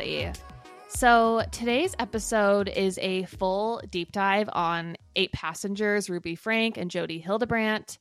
everybody. So, today's episode is a full deep dive on eight passengers, Ruby Frank and Jodi Hildebrandt.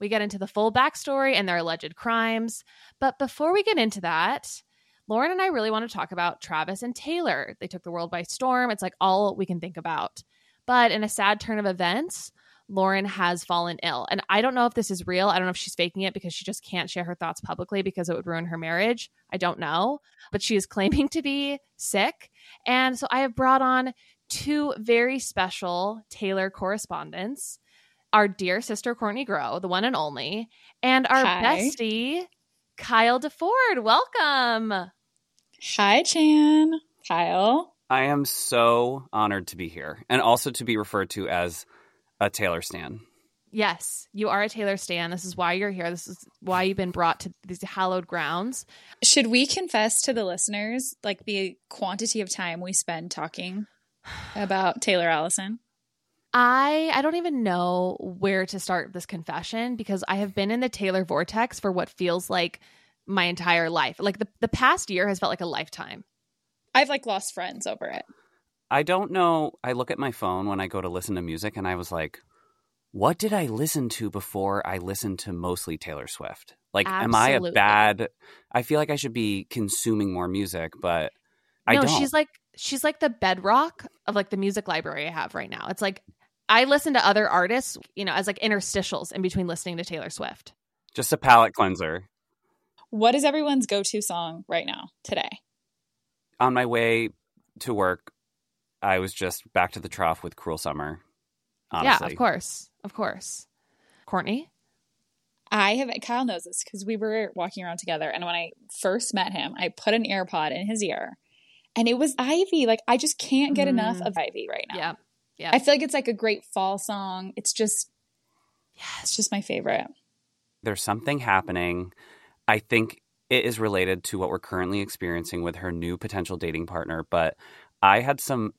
We get into the full backstory and their alleged crimes. But before we get into that, Lauren and I really want to talk about Travis and Taylor. They took the world by storm. It's like all we can think about. But in a sad turn of events, Lauren has fallen ill. And I don't know if this is real. I don't know if she's faking it because she just can't share her thoughts publicly because it would ruin her marriage. I don't know. But she is claiming to be sick. And so I have brought on two very special Taylor correspondents our dear sister Courtney Grow, the one and only, and our Hi. bestie Kyle DeFord. Welcome. Hi, Chan. Kyle. I am so honored to be here and also to be referred to as a Taylor Stan. Yes, you are a Taylor Stan. This is why you're here. This is why you've been brought to these hallowed grounds. Should we confess to the listeners like the quantity of time we spend talking about Taylor Allison? I I don't even know where to start this confession because I have been in the Taylor vortex for what feels like my entire life. Like the, the past year has felt like a lifetime. I've like lost friends over it. I don't know. I look at my phone when I go to listen to music and I was like, what did I listen to before I listened to mostly Taylor Swift? Like, am I a bad? I feel like I should be consuming more music, but I no, don't. she's like she's like the bedrock of like the music library I have right now. It's like I listen to other artists, you know, as like interstitials in between listening to Taylor Swift. just a palate cleanser. What is everyone's go to song right now, today? On my way to work, I was just back to the trough with Cruel Summer. Honestly. Yeah, of course. Of course. Courtney? I have, Kyle knows this because we were walking around together. And when I first met him, I put an AirPod in his ear and it was Ivy. Like, I just can't get enough Mm. of Ivy right now. Yeah. Yeah. I feel like it's like a great fall song. It's just, yeah, it's just my favorite. there's something happening. I think it is related to what we're currently experiencing with her new potential dating partner. But I had some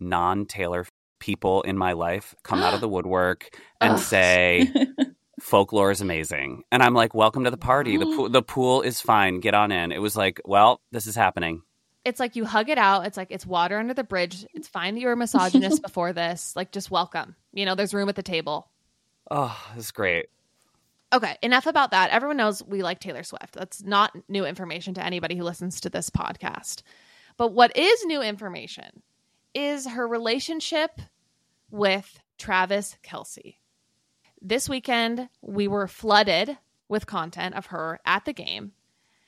non Taylor people in my life come out of the woodwork and say, folklore is amazing. And I'm like, welcome to the party. The, oh. pool, the pool is fine. Get on in. It was like, well, this is happening. it's like you hug it out. It's like it's water under the bridge. It's fine that you were a misogynist before this. Like just welcome. You know, there's room at the table. Oh, that's great. Okay, enough about that. Everyone knows we like Taylor Swift. That's not new information to anybody who listens to this podcast. But what is new information is her relationship with Travis Kelce. This weekend, we were flooded with content of her at the game.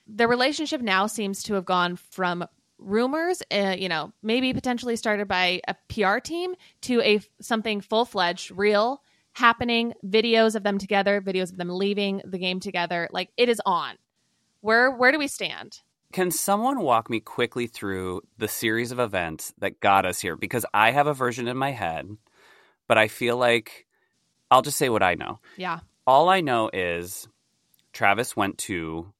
The relationship now seems to have gone from rumors, uh, you know, maybe potentially started by a PR team to a something full fledged, real, happening. Videos of them together, videos of them leaving the game together. Like it is on. Where where do we stand? Can someone walk me quickly through the series of events that got us here? Because I have a version in my head, but I feel like I'll just say what I know. Yeah. All I know is Travis went to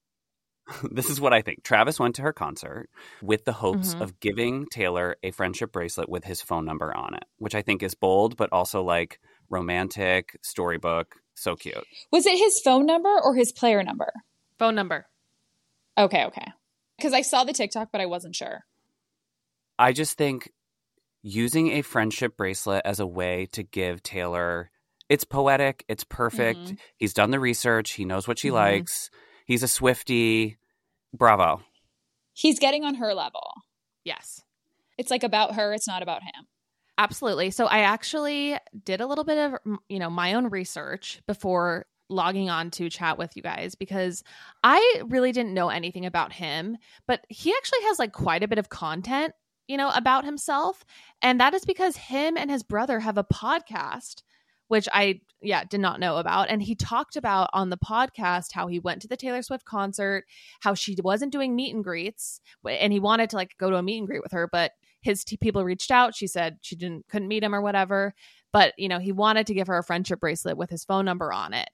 this is what I think. Travis went to her concert with the hopes Mhm. of giving Taylor a friendship bracelet with his phone number on it, which I think is bold, but also like romantic, storybook, so cute. Was it his phone number or his player number? Phone number. Okay, okay. Because I saw the TikTok, but I wasn't sure. I just think using a friendship bracelet as a way to give Taylor it's poetic, it's perfect. Mhm. He's done the research, he knows what she Mhm. likes. He's a Swifty. Bravo. He's getting on her level. Yes. It's like about her, it's not about him. Absolutely. So I actually did a little bit of you know my own research before logging on to chat with you guys because I really didn't know anything about him, but he actually has like quite a bit of content, you know, about himself, and that is because him and his brother have a podcast which I yeah, did not know about and he talked about on the podcast how he went to the Taylor Swift concert, how she wasn't doing meet and greets and he wanted to like go to a meet and greet with her, but his t- people reached out. She said she didn't couldn't meet him or whatever, but you know he wanted to give her a friendship bracelet with his phone number on it.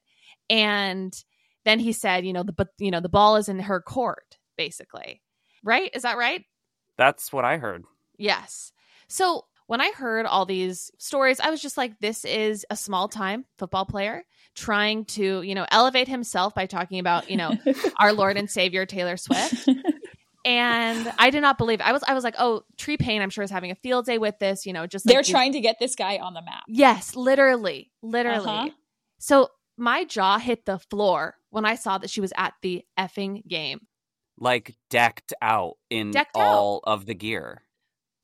And then he said, you know, the but you know the ball is in her court, basically, right? Is that right? That's what I heard. Yes. So when I heard all these stories, I was just like, this is a small time football player trying to, you know, elevate himself by talking about, you know, our Lord and Savior Taylor Swift. and I did not believe it. I was I was like, oh, Tree Paine, I'm sure is having a field day with this. You know, just They're like, trying to get this guy on the map. Yes, literally, literally. Uh-huh. So my jaw hit the floor when I saw that she was at the effing game. like decked out in Decked out. all of the gear.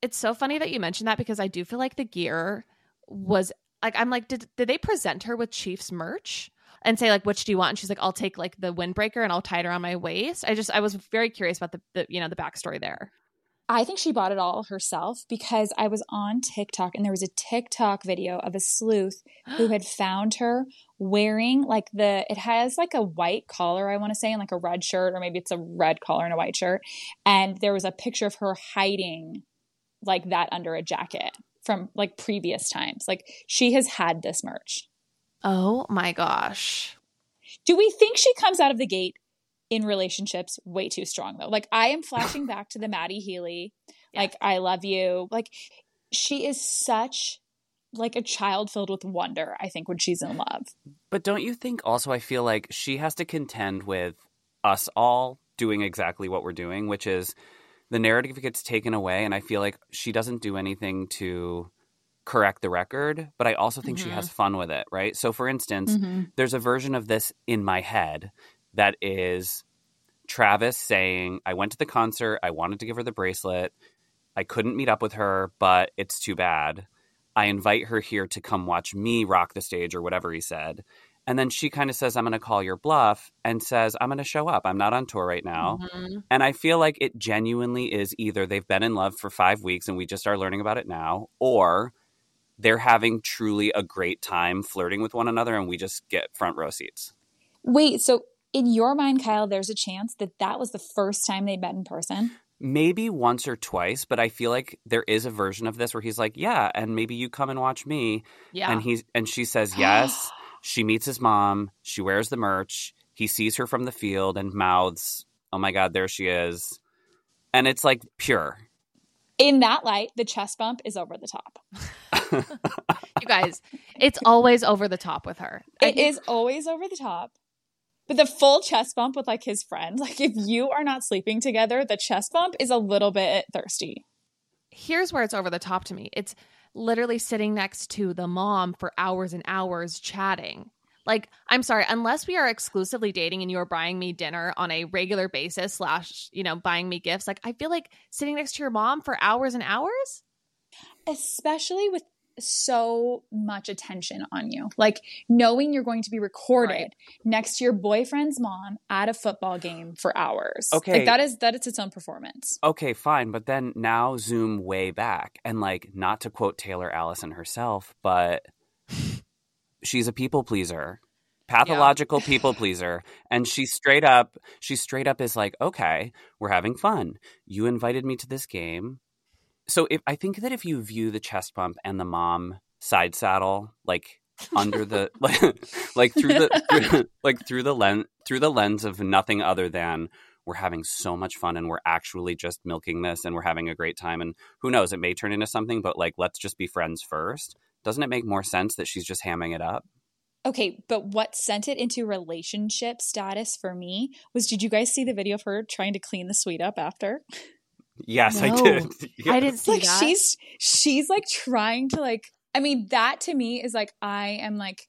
It's so funny that you mentioned that because I do feel like the gear was like I'm like, did did they present her with Chiefs merch? And say like, which do you want? And she's like, I'll take like the windbreaker and I'll tie it around my waist. I just I was very curious about the, the you know the backstory there. I think she bought it all herself because I was on TikTok and there was a TikTok video of a sleuth who had found her wearing like the it has like a white collar I want to say and like a red shirt or maybe it's a red collar and a white shirt. And there was a picture of her hiding like that under a jacket from like previous times. Like she has had this merch. Oh my gosh. do we think she comes out of the gate in relationships way too strong though like I am flashing back to the Matty Healy like I love you like she is such like a child filled with wonder i think when she's in love But don't you think also I feel like she has to contend with us all doing exactly what we're doing, which is the narrative gets taken away and I feel like she doesn't do anything to correct the record, but I also think she Mhm. has fun with it, right? So for instance, Mm-hmm. there's a version of this in my head that is Travis saying, I went to the concert, I wanted to give her the bracelet, I couldn't meet up with her, but it's too bad. I invite her here to come watch me rock the stage or whatever he said. And then she kind of says, I'm going to call your bluff and says, I'm going to show up. I'm not on tour right now. Mhm. And I feel like it genuinely is either they've been in love for five weeks and we just are learning about it now, or they're having truly a great time flirting with one another and we just get front row seats. wait so in your mind kyle there's a chance that that was the first time they met in person Maybe once or twice, but I feel like there is a version of this where he's like, "Yeah, and maybe you come and watch me." Yeah. And he's and she says yes. she meets his mom. She wears the merch. He sees her from the field and mouths, "Oh my god, there she is." And it's like pure. in that light the chest bump is over the top you guys, it's always over the top with her. It is always over the top but the full chest bump with like his friend like if you are not sleeping together the chest bump is a little bit thirsty Here's where it's over the top to me. It's literally sitting next to the mom for hours and hours chatting. Like, I'm sorry, unless we are exclusively dating and you are buying me dinner on a regular basis, slash, you know, buying me gifts, like, I feel like sitting next to your mom for hours and hours. especially with so much attention on you like knowing you're going to be recorded Right. next to your boyfriend's mom at a football game for hours Okay. like that is that is its its own performance Okay, fine, but then now zoom way back and like not to quote Taylor Allison herself, but she's a people pleaser. Pathological people pleaser and she straight up she straight up is like, "Okay, we're having fun. You invited me to this game." So if I think that if you view the chest bump and the mom side saddle like under the like, like through the through, like through the lens through the lens of nothing other than we're having so much fun and we're actually just milking this and we're having a great time and who knows it may turn into something but like let's just be friends first. Doesn't it make more sense that she's just hamming it up? Okay but what sent it into relationship status for me was did you guys see the video of her trying to clean the suite up after yes i No, did I didn't see like that. she's she's like trying to like i mean that to me is like i am like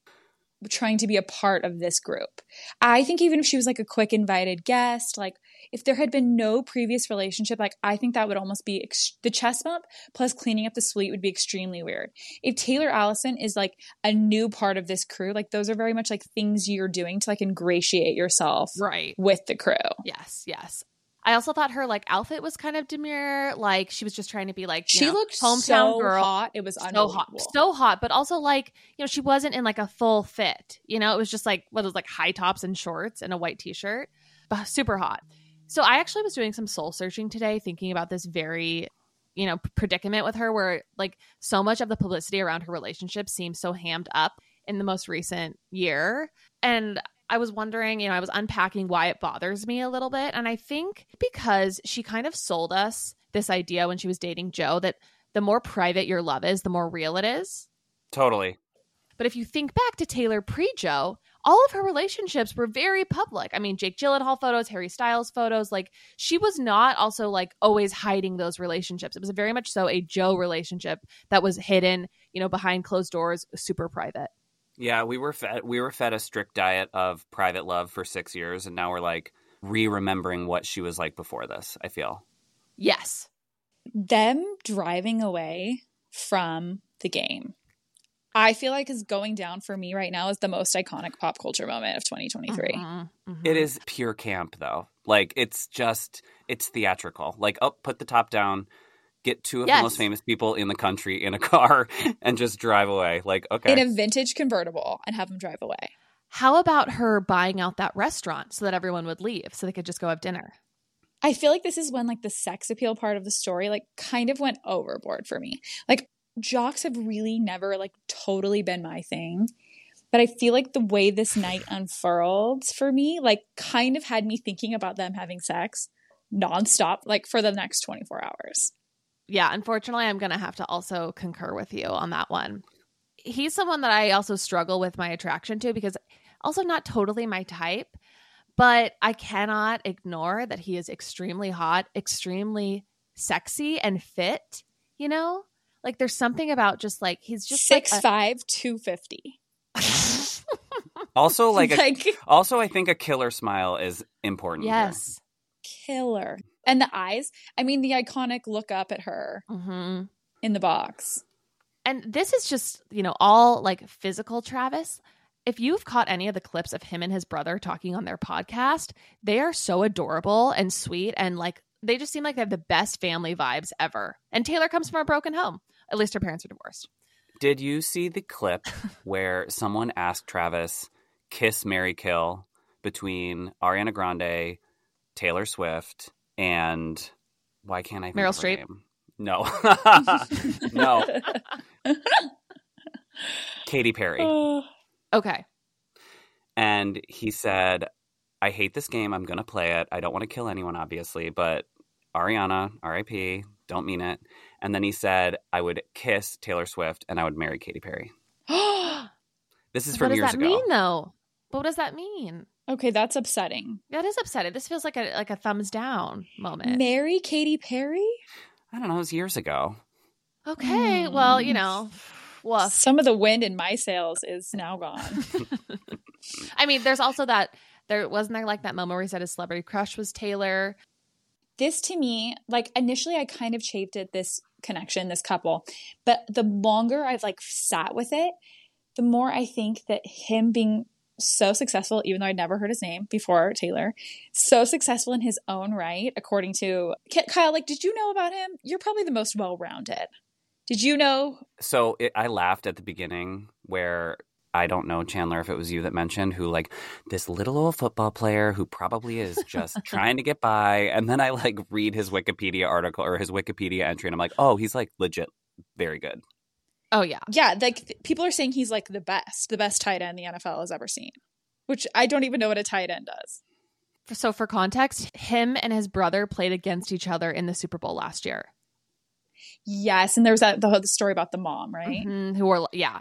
trying to be a part of this group i think even if she was like a quick invited guest like if there had been no previous relationship like i think that would almost be ex- the chest bump plus cleaning up the suite would be extremely weird if taylor allison is like a new part of this crew like those are very much like things you're doing to like ingratiate yourself right. with the crew Yes, yes. I also thought her like outfit was kind of demure. Like she was just trying to be like you she know, looked hometown so girl. hot it was so hot, so hot, but also like you know she wasn't in like a full fit. You know, it was just like what was like high tops and shorts and a white t-shirt, but super hot. So I actually was doing some soul searching today, thinking about this very you know predicament with her, where like so much of the publicity around her relationship seems so hammed up in the most recent year, and I was wondering, you know, I was unpacking why it bothers me a little bit. And I think because she kind of sold us this idea when she was dating Joe that the more private your love is, the more real it is. totally But if you think back to Taylor pre Joe, all of her relationships were very public. I mean, Jake Gyllenhaal photos, Harry Styles photos, like she was not also like always hiding those relationships. It was very much so a Joe relationship that was hidden, you know, behind closed doors, super private. Yeah, we were fed we were fed a strict diet of private love for 6 years and now we're like re-remembering what she was like before this, I feel. Yes. Them driving away from the game I feel like is going down for me right now is the most iconic pop culture moment of 2023. Mm-hmm, mm-hmm. It is pure camp though. Like it's just it's theatrical. Like oh, put the top down, get two of yes. the most famous people in the country in a car and just drive away. Like okay. In a vintage convertible and have them drive away. How about her buying out that restaurant so that everyone would leave so they could just go have dinner? I feel like this is when like the sex appeal part of the story like kind of went overboard for me. Like jocks have really never like totally been my thing. But I feel like the way this night unfurled for me, like, kind of had me thinking about them having sex nonstop, like, for the next 24 hours. Yeah, unfortunately, I'm going to have to also concur with you on that one. He's someone that I also struggle with my attraction to because also not totally my type, but I cannot ignore that he is extremely hot, extremely sexy and fit, you know? Like there's something about just like he's just six like a- five two fifty. also, like, like a, also, I think a killer smile is important. Yes, here. killer, and the eyes. I mean, the iconic look up at her mm-hmm. in the box. And this is just you know all like physical Travis. If you've caught any of the clips of him and his brother talking on their podcast, they are so adorable and sweet and like they just seem like they have the best family vibes ever. And Taylor comes from a broken home. At least her parents are divorced. Did you see the clip where someone asked Travis, kiss Mary Kill between Ariana Grande, Taylor Swift, and why can't I Meryl Streep? Name? No. no. Katy Perry. okay. And he said, I hate this game. I'm going to play it. I don't want to kill anyone, obviously, but Ariana, RIP, don't mean it. And then he said, I would kiss Taylor Swift and I would marry Katy Perry. this is from what years ago. What does that mean, though? But what does that mean? Okay, that's upsetting. That is upsetting. This feels like a like a thumbs down moment. Marry Katy Perry? I don't know. It was years ago. Okay. Mm. Well, you know, woof. Some of the wind in my sails is now gone. I mean, there's also that there wasn't there like that moment where he said his celebrity crush was Taylor this to me, like initially I kind of chafed at this connection, this couple, but the longer I've like sat with it, the more I think that him being so successful, even though I'd never heard his name before Taylor, so successful in his own right, according to Kyle, like, did you know about him? You're probably the most well rounded. Did you know? So it, I laughed at the beginning where I don't know, Chandler, if it was you that mentioned who like this little old football player who probably is just trying to get by. And then I like read his Wikipedia article or his Wikipedia entry and I'm like, oh, he's like legit very good. Oh, yeah. Yeah. Like th- people are saying he's like the best, the best tight end the NFL has ever seen, which I don't even know what a tight end does. So, for context, him and his brother played against each other in the Super Bowl last year. Yes, and there was that the, the story about the mom, right? Mm-hmm, who were yeah,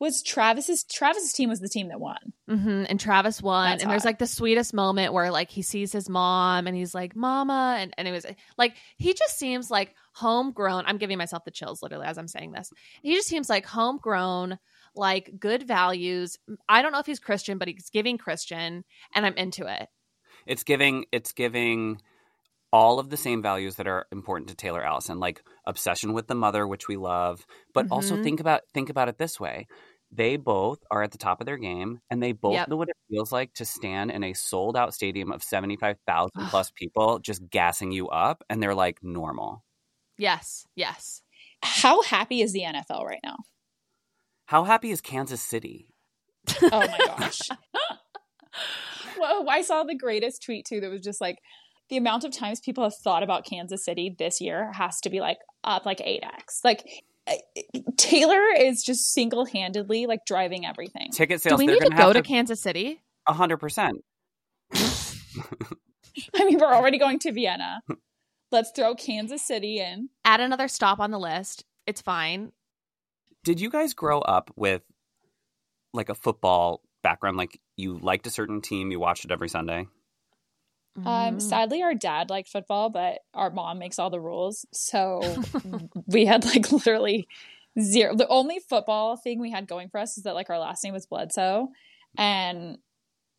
was Travis's Travis's team was the team that won. Mm-hmm. And Travis won. That's and hot. there's like the sweetest moment where like he sees his mom and he's like, "Mama," and and it was like he just seems like homegrown. I'm giving myself the chills literally as I'm saying this. He just seems like homegrown, like good values. I don't know if he's Christian, but he's giving Christian, and I'm into it. It's giving. It's giving all of the same values that are important to Taylor Allison, like obsession with the mother, which we love, but mm-hmm. also think about think about it this way. They both are at the top of their game and they both yep. know what it feels like to stand in a sold out stadium of 75,000 plus people just gassing you up and they're like normal. Yes, yes. How happy is the NFL right now? How happy is Kansas City? oh my gosh. well, I saw the greatest tweet too that was just like the amount of times people have thought about Kansas City this year has to be like up like 8x. Like Taylor is just single handedly like driving everything. Ticket sales. Do we need to go to, to Kansas City? A hundred percent. I mean, we're already going to Vienna. Let's throw Kansas City in. Add another stop on the list. It's fine. Did you guys grow up with like a football background? Like you liked a certain team, you watched it every Sunday. Um, Mm. sadly, our dad liked football, but our mom makes all the rules. So we had like literally zero. The only football thing we had going for us is that like our last name was Bledsoe, and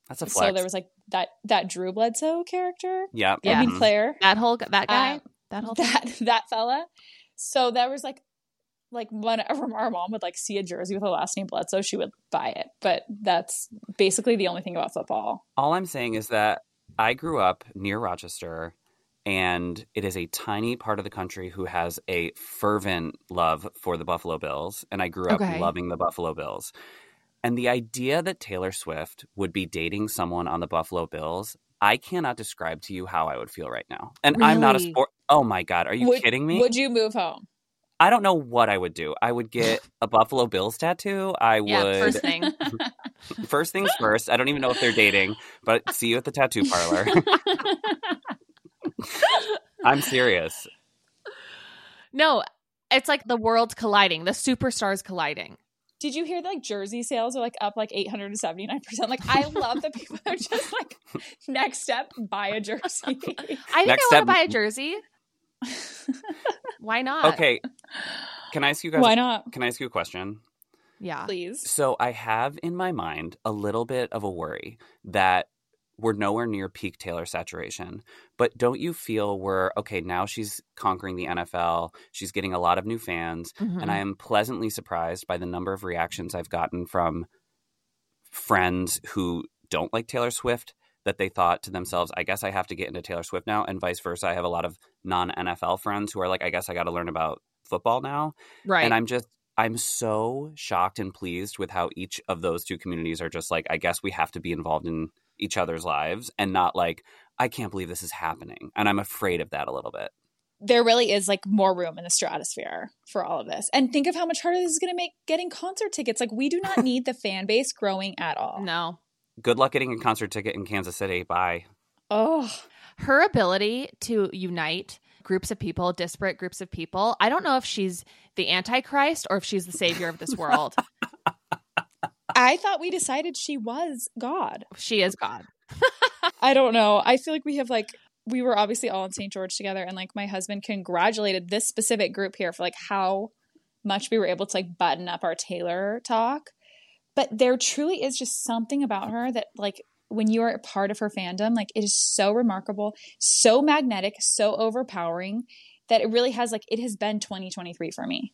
That's a so there was like that that Drew Bledsoe character. yeah. Yeah. I mean mhm. player that whole that guy, Um, that whole thing? that that fella. So that was like like whenever our mom would like see a jersey with a last name Bledsoe, she would buy it. But that's basically the only thing about football. All I'm saying is that I grew up near Rochester, and it is a tiny part of the country who has a fervent love for the Buffalo Bills. And I grew up Okay. loving the Buffalo Bills. And the idea that Taylor Swift would be dating someone on the Buffalo Bills, I cannot describe to you how I would feel right now. And I'm not a sport. Oh my God. Are you would, kidding me? Would you move home? I don't know what I would do. I would get a Buffalo Bills tattoo. I yeah, would first thing. First things first. I don't even know if they're dating, but see you at the tattoo parlor. I'm serious. no, it's like the worlds colliding, the superstars colliding. Did you hear that like jersey sales are like up like 879%? Like I love that people are just like next step buy a jersey. I think Next I want to step- buy a jersey. Why not? Okay. Can I ask you guys? Why not? Can I ask you a question? Yeah. Please. So I have in my mind a little bit of a worry that we're nowhere near peak Taylor saturation. But don't you feel we're okay now? She's conquering the NFL. She's getting a lot of new fans. Mhm. and I am pleasantly surprised by the number of reactions I've gotten from friends who don't like Taylor Swift that they thought to themselves, I guess I have to get into Taylor Swift now, and vice versa. I have a lot of non NFL friends who are like, I guess I got to learn about football now. right. And I'm just, I'm so shocked and pleased with how each of those two communities are just like, I guess we have to be involved in each other's lives and not like, I can't believe this is happening. And I'm afraid of that a little bit. There really is like more room in the stratosphere for all of this. And think of how much harder this is going to make getting concert tickets. Like we do not need the fan base growing at all. no. Good luck getting a concert ticket in Kansas City. Bye. Oh, Her ability to unite groups of people, disparate groups of people. I don't know if she's the antichrist or if she's the savior of this world. I thought we decided she was God. she is God. I don't know. I feel like we have like we were obviously all in St. George together and like my husband congratulated this specific group here for like how much we were able to like button up our Taylor talk. But there truly is just something about her that like when you are a part of her fandom, like it is so remarkable, so magnetic, so overpowering that it really has like it has been 2023 for me.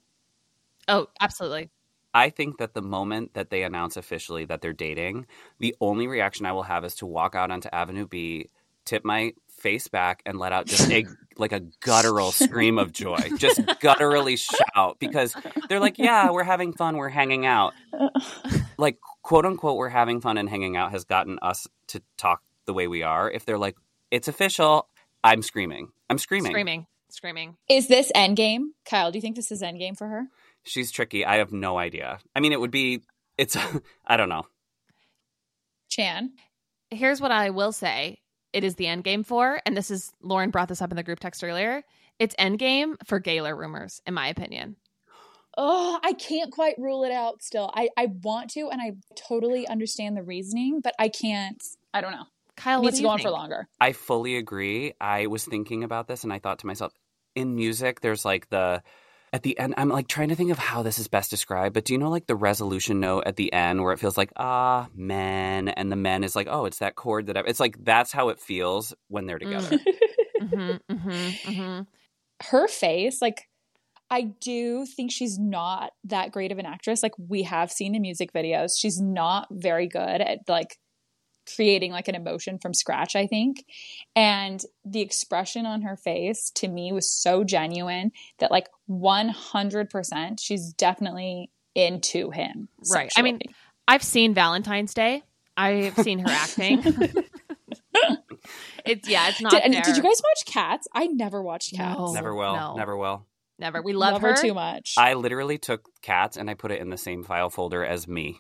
Oh, absolutely. I think that the moment that they announce officially that they're dating, the only reaction I will have is to walk out onto Avenue B, tip my face back, and let out just a like a guttural scream of joy, just gutturally shout because they're like, "Yeah, we're having fun, we're hanging out." Like quote unquote, we're having fun and hanging out has gotten us to talk the way we are. If they're like, "It's official," I'm screaming. I'm screaming. Screaming. Screaming. Is this endgame? Kyle, do you think this is endgame for her? She's tricky. I have no idea. I mean, it would be. It's. I don't know. Chan. Here's what I will say. It is the end game for, and this is Lauren brought this up in the group text earlier. It's end game for Gaylor rumors, in my opinion. Oh, I can't quite rule it out still. I, I want to, and I totally understand the reasoning, but I can't. I don't know. Kyle, It what needs to go on think? for longer. I fully agree. I was thinking about this and I thought to myself, in music, there's like the at the end, I'm like trying to think of how this is best described, but do you know like the resolution note at the end where it feels like, ah, men, and the men is like, oh, it's that chord that I, it's like that's how it feels when they're together. hmm hmm hmm Her face, like, I do think she's not that great of an actress. Like, we have seen in music videos, she's not very good at like creating like an emotion from scratch, I think. And the expression on her face to me was so genuine that, like, 100%, she's definitely into him. Right. I mean. I've seen Valentine's Day. I've seen her acting. it's yeah, it's not. Did, and there. did you guys watch Cats? I never watched Cats. No. never will. no. Never will. Never. We love, Love her. her too much. I literally took cats and I put it in the same file folder as me.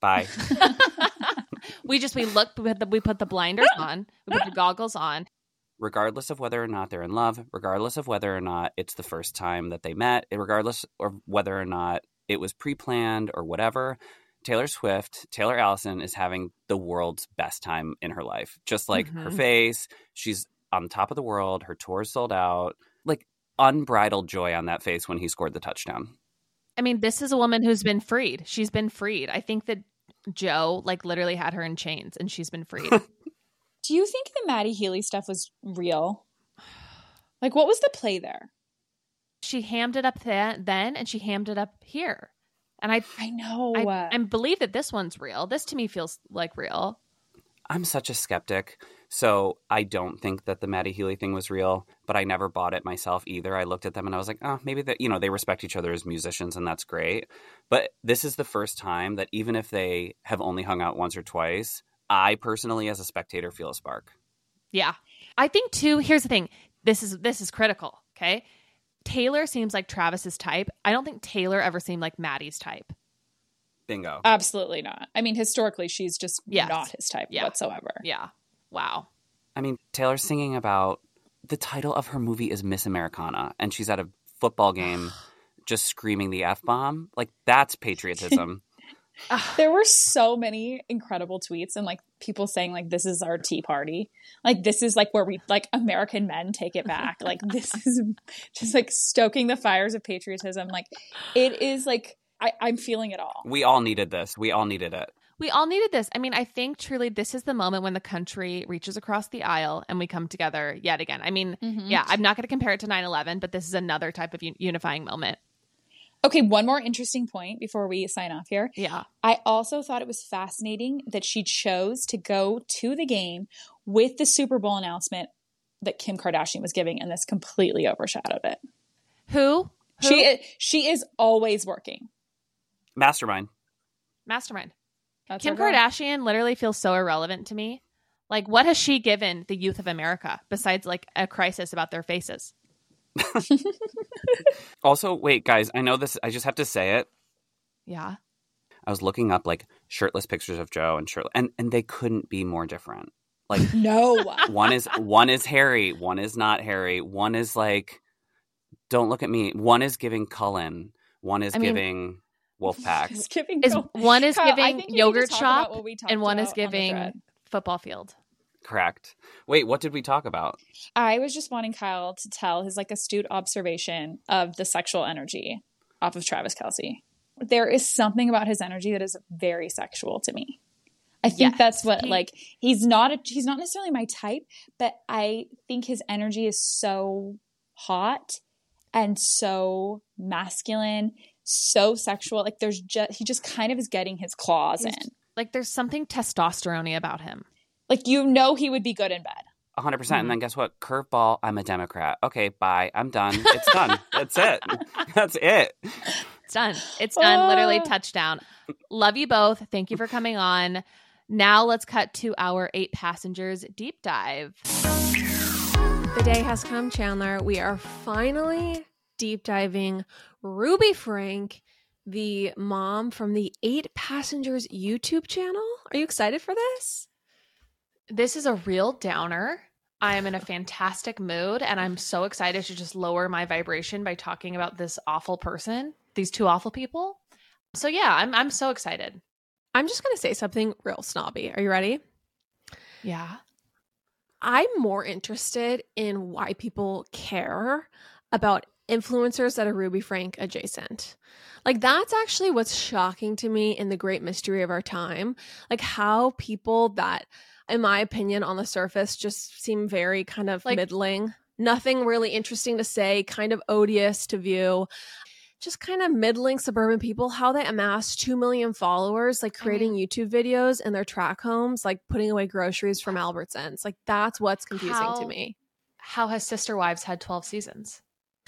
Bye. we just we look. We put the, we put the blinders on. We put the goggles on. regardless of whether or not they're in love, regardless of whether or not it's the first time that they met, regardless of whether or not it was pre planned or whatever, Taylor Swift, Taylor Allison is having the world's best time in her life. Just like her Mhm. face, she's on top of the world. Her tour sold out. Like unbridled joy on that face when he scored the touchdown. I mean, this is a woman who's been freed. She's been freed. I think that Joe like literally had her in chains and she's been freed. Do you think the Matty Healy stuff was real? Like, what was the play there? she hammed it up th- then and she hammed it up here. And I I know. I, I believe that this one's real. This to me feels like real. I'm such a skeptic. So I don't think that the Matty Healy thing was real, but I never bought it myself either. I looked at them and I was like, oh, maybe that, you know, they respect each other as musicians and that's great. But this is the first time that even if they have only hung out once or twice, I personally, as a spectator, feel a spark. Yeah. I think too, here's the thing. This is this is critical, okay? Taylor seems like Travis's type. I don't think Taylor ever seemed like Matty's type. Bingo. Absolutely not. I mean, historically, she's just Yes. not his type Yeah. whatsoever. Yeah. Wow. I mean, Taylor's singing about the title of her movie is Miss Americana, and she's at a football game just screaming the F bomb. Like, that's patriotism. Ah. There were so many incredible tweets and like people saying like this is our tea party. Like this is like where we like American men take it back. Like this is just like stoking the fires of patriotism. Like it is like I, I'm feeling it all. we all needed this. We all needed it. We all needed this. I mean, I think truly this is the moment when the country reaches across the aisle and we come together yet again. I mean, Mm-hmm. yeah, I'm not going to compare it to 9 11, but this is another type of un- unifying moment. Okay, one more interesting point before we sign off here. Yeah. I also thought it was fascinating that she chose to go to the game with the Super Bowl announcement that Kim Kardashian was giving, and this completely overshadowed it. Who? Who? She is, she is always working. Mastermind. Mastermind. That's Kim. Kardashian literally feels so irrelevant to me. Like, what has she given the youth of America besides like a crisis about their faces? Also, wait, guys, I know this. I just have to say it. Yeah. I was looking up like shirtless pictures of Joe and shirtless, and and they couldn't be more different. Like No. one is one is Harry, one is not Harry, one is like, don't look at me. One is giving Cullen, one is I mean- giving Wolfpack. Just giving Is Kyle- one is Kyle, giving think we need to yogurt shop what we talked and one is about on giving football field. Correct. Wait, what did we talk about? I was just wanting Kyle to tell his like astute observation of the sexual energy off of Travis Kelce. There is something about his energy that is very sexual to me. I think Yes. that's what like he's not a, he's not necessarily my type, but I think his energy is so hot and so masculine, so sexual. Like there's just he just kind of is getting his claws He's- in. Like, there's something testosterone about him. Like you know he would be good in bed. 100%. Mhm. And then guess what? Curveball, I'm a Democrat. Okay, bye. I'm done. It's done. That's it. That's it. It's done. It's done. Literally Ah. touchdown. Love you both. Thank you for coming on. Now let's cut to our eight passengers deep dive. The day has come, Chandler. We are finally deep diving Ruby Frank, the mom from the Eight Passengers YouTube channel. Are you excited for this? This is a real downer. I am in a fantastic mood and I'm so excited to just lower my vibration by talking about this awful person, these two awful people. So yeah, I'm I'm so excited. I'm just going to say something real snobby. Are you ready? Yeah. I'm more interested in why people care about influencers that are Ruby Frank adjacent. Like, that's actually what's shocking to me in the great mystery of our time. Like, how people that, in my opinion, on the surface just seem very kind of Like- middling, nothing really interesting to say, kind of odious to view. Just kind of middling suburban people, how they amass 2 million followers, like I creating YouTube videos in their track homes, like putting away groceries from Albertsons. Like, that's what's confusing How- to me. How has Sister Wives had 12 seasons?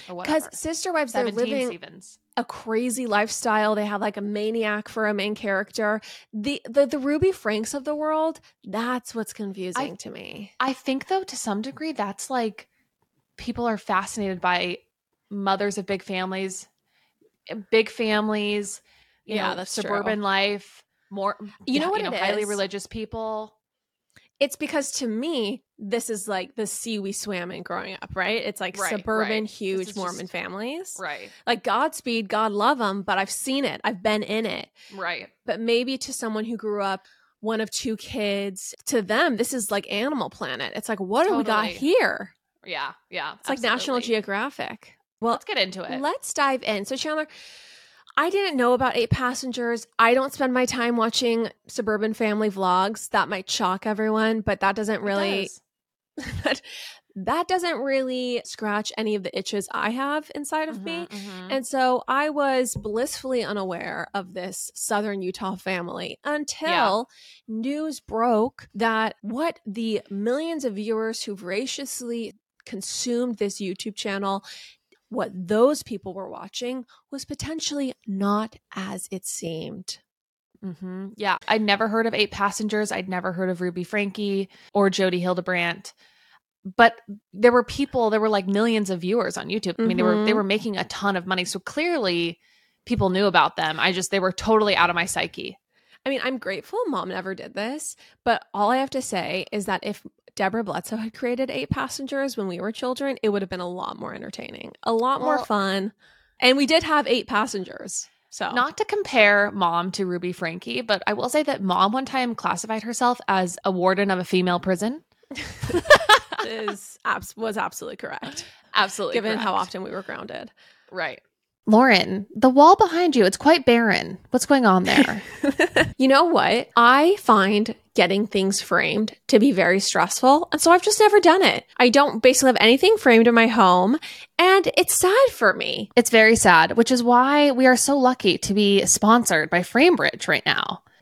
Because. Sister Wives, they're living seasons. a crazy lifestyle. They have like a maniac for a main character. The the, the Ruby Franks of the world, that's what's confusing to me. I think though to some degree that's like people are fascinated by mothers of big families, eh, big families, you Yeah, know, that's suburban life, more You know what you know, highly is? religious people. It's because to me, this is like the sea we swam in growing up, right? It's like Right, suburban, right. huge Mormon just- families. Right. Like Godspeed, God love them, but I've seen it. I've been in it. Right. But maybe to someone who grew up one of two kids, to them, this is like Animal Planet. It's like, what do we got here? Yeah. Yeah. It's like National. Geographic. Well, Let's get into it. Let's dive in. So, Chandler, I didn't know about eight passengers. I don't spend my time watching suburban family vlogs. That might shock everyone, but that doesn't really does. that, that doesn't really scratch any of the itches I have inside of me. Mhm, mhm. And so I was blissfully unaware of this Southern Utah family until news broke that what the millions of viewers who voraciously consumed this YouTube channel, what those people were watching was potentially not as it seemed. Mm-hmm. Yeah, I'd never heard of Eight Passengers. I'd never heard of Ruby Franke or Jodi Hildebrandt. But there were people, there were like millions of viewers on YouTube. I mean, they were they Mhm. were making a ton of money. So clearly people knew about them. I just they were totally out of my psyche. I mean, I'm grateful mom never did this, but all I have to say is that if Deborah Bledsoe had created eight passengers when we were children, it would have been a lot more entertaining, a lot more fun. And we did have eight passengers. So Not to compare mom to Ruby Franke, but I will say that mom one time classified herself as a warden of a female prison. is abs- was absolutely correct, Absolutely. given how often we were grounded. Right. Lauren, the wall behind you, it's quite barren. What's going on there? you know what? I find getting things framed to be very stressful. And so I've just never done it. I don't basically have anything framed in my home. And it's sad for me. It's very sad, which is why we are so lucky to be sponsored by Framebridge right now.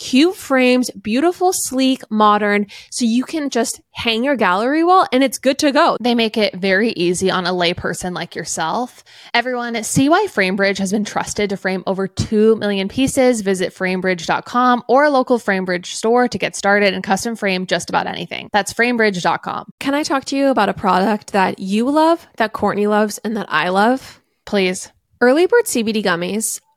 cute frames, beautiful, sleek, modern, so you can just hang your gallery wall and it's good to go. They make it very easy on a layperson like yourself. Everyone, see why Framebridge has been trusted to frame over 2 million pieces. Visit framebridge.com or a local Framebridge store to get started and custom frame just about anything. That's framebridge.com. Can I talk to you about a product that you love, that Courtney loves, and that I love? Please. Early Bird CBD gummies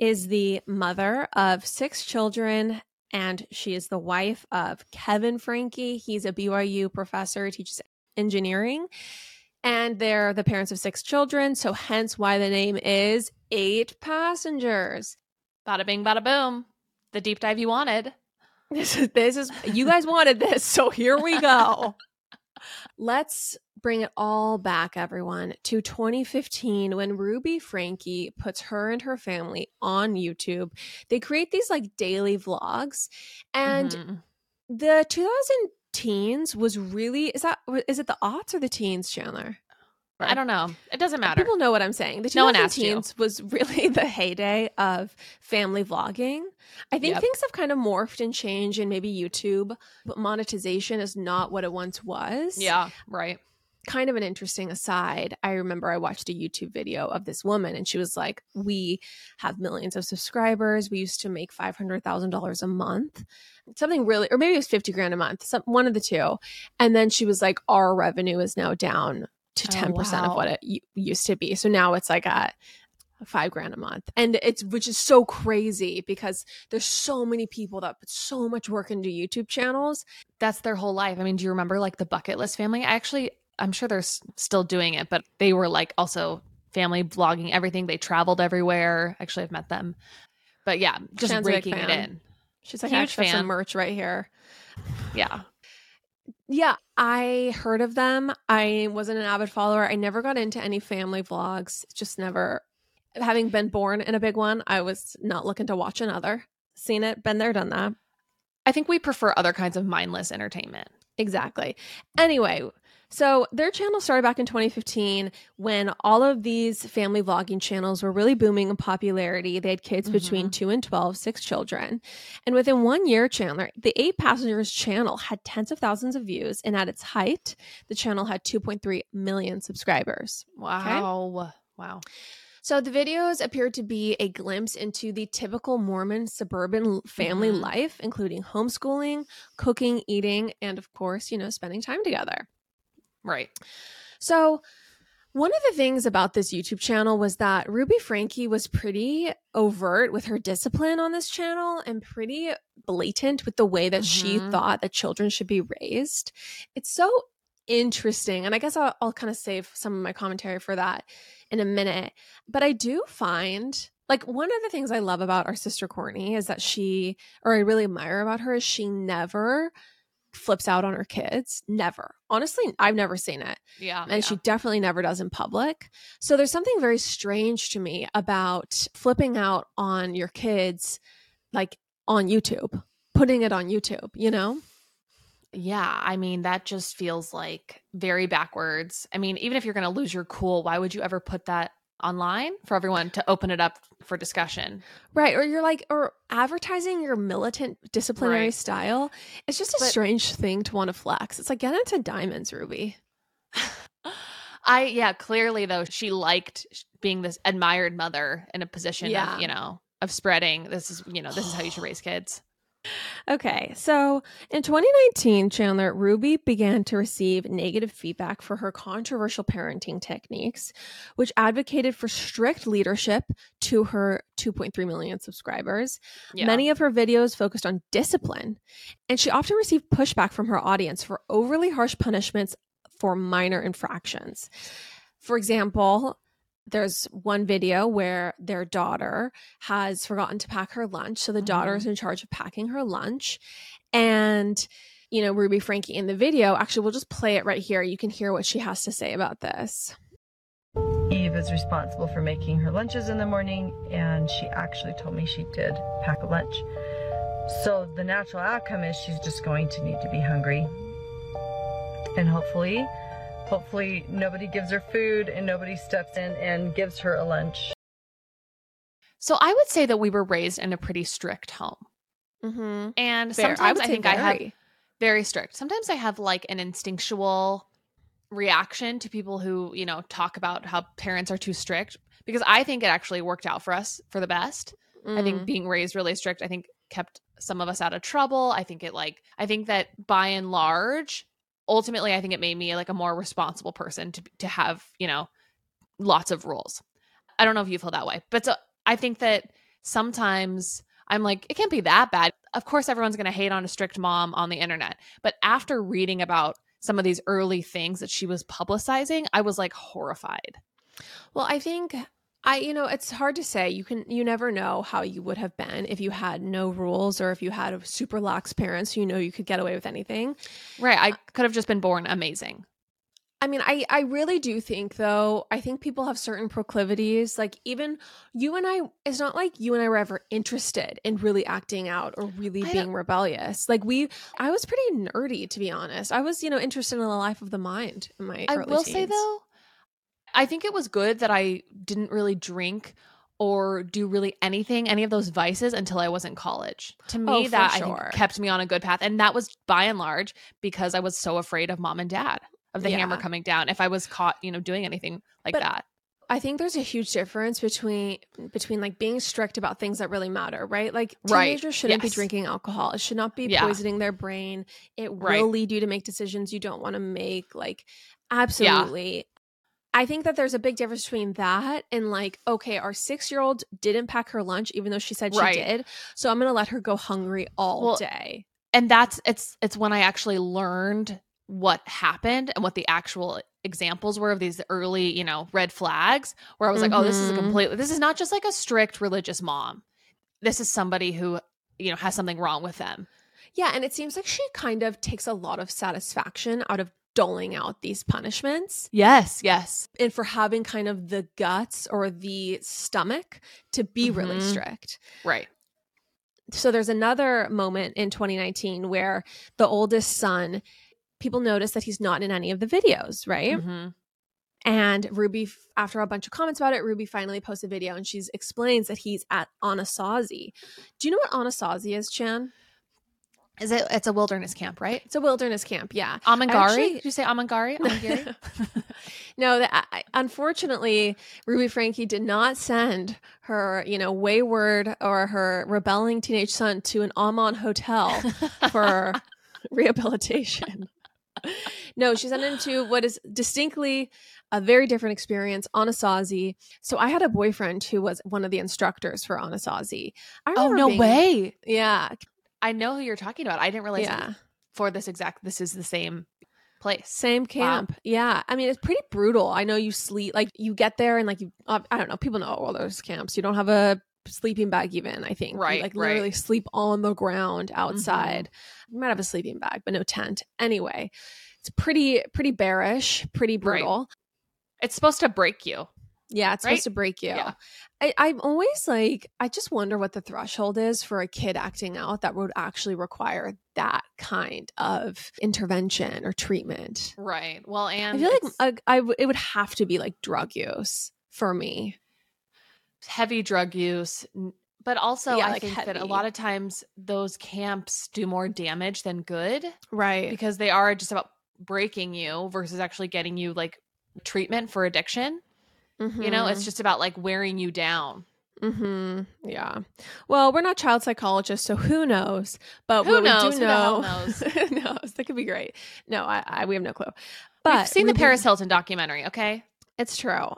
is the mother of six children and she is the wife of Kevin Franke. He's a BYU professor, teaches engineering, and they're the parents of six children. So, hence why the name is Eight Passengers. Bada bing, bada boom. The deep dive you wanted. This is, this is, you guys wanted this, so here we go. Let's bring it all back, everyone, to 2015 when Ruby Franke puts her and her family on YouTube. They create these like daily vlogs, and Mhm. the 2000 teens was really is that is it the aughts or the teens, Chandler? I don't know. It doesn't matter. People know what I'm saying. The No one asked you. 2010s was really the heyday of family vlogging. I think Yep. things have kind of morphed and changed in maybe YouTube, but monetization is not what it once was. yeah, right. Kind of an interesting aside. I remember I watched a YouTube video of this woman and she was like, We have millions of subscribers. We used to make $500,000 a month. Something really, or maybe it was 50 grand a month, some, one of the two. And then she was like, Our revenue is now down to Oh, 10% wow. of what it u- used to be. So now it's like a, five grand a month. And it's, which is so crazy because there's so many people that put so much work into YouTube channels. That's their whole life. I mean, do you remember like the bucket list family? I actually, I'm sure they're still doing it, but they were like also family vlogging everything. They traveled everywhere. Actually, I've met them. But yeah, just Shan's a big raking it in. She's like, Huge I fan. some merch right here. Yeah. Yeah, I heard of them. I wasn't an avid follower. I never got into any family vlogs. Just never. Having been born in a big one, I was not looking to watch another. Seen it, been there, done that. I think we prefer other kinds of mindless entertainment. Exactly. Anyway, so their channel started back in 2015 when all of these family vlogging channels were really booming in popularity. They had kids between 2 and 12, six children. And within one year, Chandler, the eight passengers channel had tens of thousands of views. And at its height, the channel had 2.3 million subscribers. Wow. Wow. So the videos appeared to be a glimpse into the typical Mormon suburban family Mhm. life, including homeschooling, cooking, eating, and of course, you know, spending time together. Right. So, one of the things about this YouTube channel was that Ruby Franke was pretty overt with her discipline on this channel and pretty blatant with the way that she Mhm. thought that children should be raised. It's so interesting. And I guess I'll, I'll kind of save some of my commentary for that in a minute. But I do find. Like one of the things I love about our sister Courtney is that she, or I really admire about her, is she never flips out on her kids. Never. Honestly, I've never seen it Yeah. and she definitely never does in public. So there's something very strange to me about flipping out on your kids like on YouTube, putting it on YouTube, you know? Yeah, I mean that just feels like very backwards. I mean, even if you're going to lose your cool, why would you ever put that online for everyone to open it up for discussion? Right. Or you're like, or advertising your militant disciplinary Right. style. It's just a But- strange thing to want to flex. It's like, get into diamonds, Ruby. I yeah, clearly though she liked being this admired mother in a position Yeah. of, you know, of spreading this is, you know, this is how you should raise kids. Okay, so in 2019, Chandler, Ruby began to receive negative feedback for her controversial parenting techniques, which advocated for strict leadership to her 2.3 million subscribers. Yeah. Many of her videos focused on discipline, and she often received pushback from her audience for overly harsh punishments for minor infractions. For example, there's one video where their daughter has forgotten to pack her lunch. So the daughter Mhm. is in charge of packing her lunch. And, you know, Ruby Franke in the video, actually, we'll just play it right here. You can hear what she has to say about this. Eve is responsible for making her lunches in the morning, and she actually told me she did pack a lunch. So the natural outcome is she's just going to need to be hungry. And hopefully, hopefully nobody gives her food and nobody steps in and gives her a lunch. So I would say that we were raised in a pretty strict home. Mm-hmm. And Fair. sometimes I would I say think I have very. very strict. Sometimes I have like an instinctual reaction to people who, you know, talk about how parents are too strict because I think it actually worked out for us for the best. I Mm. think being raised really strict, I think kept some of us out of trouble. I think it like I think that by and large, ultimately I think it made me like a more responsible person to to have, you know, lots of rules. I don't know if you feel that way. But so I think that sometimes I'm like it can't be that bad. Of course everyone's going to hate on a strict mom on the internet. But after reading about some of these early things that she was publicizing, I was like horrified. Well, I think I you know, it's hard to say. You can you never know how you would have been if you had no rules or if you had a super lax parents, you know you could get away with anything. Right. I uh, could have just been born amazing. I mean, I I really do think though, I think people have certain proclivities. Like even you and I it's not like you and I were ever interested in really acting out or really I being rebellious. Like we I was pretty nerdy to be honest. I was, you know, interested in the life of the mind in my I will say though, I think it was good that I didn't really drink or do really anything, any of those vices until I was in college. To me, Oh, that I think kept me on a good path. And that was by and large because I was so afraid of mom and dad, of the hammer coming down. If I was caught, you know, doing anything like But that. I think there's a huge difference between between like being strict about things that really matter, right? Like Right. teenagers shouldn't be drinking alcohol. It should not be Yeah. poisoning their brain. It Right. will lead you to make decisions you don't want to make. Like absolutely. I think that there's a big difference between that and like, okay, our six year old didn't pack her lunch, even though she said Right. she did. So I'm gonna let her go hungry all Well, day. and that's it's it's when I actually learned what happened and what the actual examples were of these early, you know, red flags where I was like, oh, this is a Mhm. completely this is not just like a strict religious mom. This is somebody who, you know, has something wrong with them. Yeah, and it seems like she kind of takes a lot of satisfaction out of doling out these punishments Yes, yes. and for having kind of the guts or the stomach to be really Mhm. strict. Right. so there's another moment in 2019 where the oldest son people notice that he's not in any of the videos right Mhm. and ruby after a bunch of comments about it ruby finally posts a video and she explains that he's at anasazi do you know what anasazi is chan Is it it's a wilderness camp, right? it's a wilderness camp yeah Amangiri? Actually- Did you say Amangiri? Amangiri? no, that I, unfortunately, Ruby Franke did not send her, you know, wayward or her rebelling teenage son to an Aman hotel for rehabilitation. no, she sent him to what is distinctly a very different experience, Anasazi. So I had a boyfriend who was one of the instructors for Anasazi. I oh no being- way. Yeah, I know who you're talking about. I didn't realize yeah. for this exact this is the same place. Same camp. Yeah. I mean, it's pretty brutal. I know you sleep, like, you get there and, like, you, uh, I don't know, people know all those camps. You don't have a sleeping bag, even, I think. You, Right, like, right. literally sleep on the ground outside. You might have a sleeping bag, but no tent. Anyway, it's pretty, pretty bearish, pretty Right. brutal. It's supposed to break you. Yeah, it's Right? supposed to break you. Yeah. I, I'm always like, I just wonder what the threshold is for a kid acting out that would actually require that kind of intervention or treatment. Right. Well, and I feel like I, it would have to be like drug use for me. heavy drug use, but also Yeah, I like think that a lot of times those camps do more damage than good Right. because they are just about breaking you versus actually getting you like treatment for addiction. You know, it's just about like wearing you down. hmm Yeah. Well, we're not child psychologists, so who knows? But Who what knows? we Who do know, knows? That could be great. No, I, I we have no clue. But We've seen the Paris Hilton documentary, okay? It's true.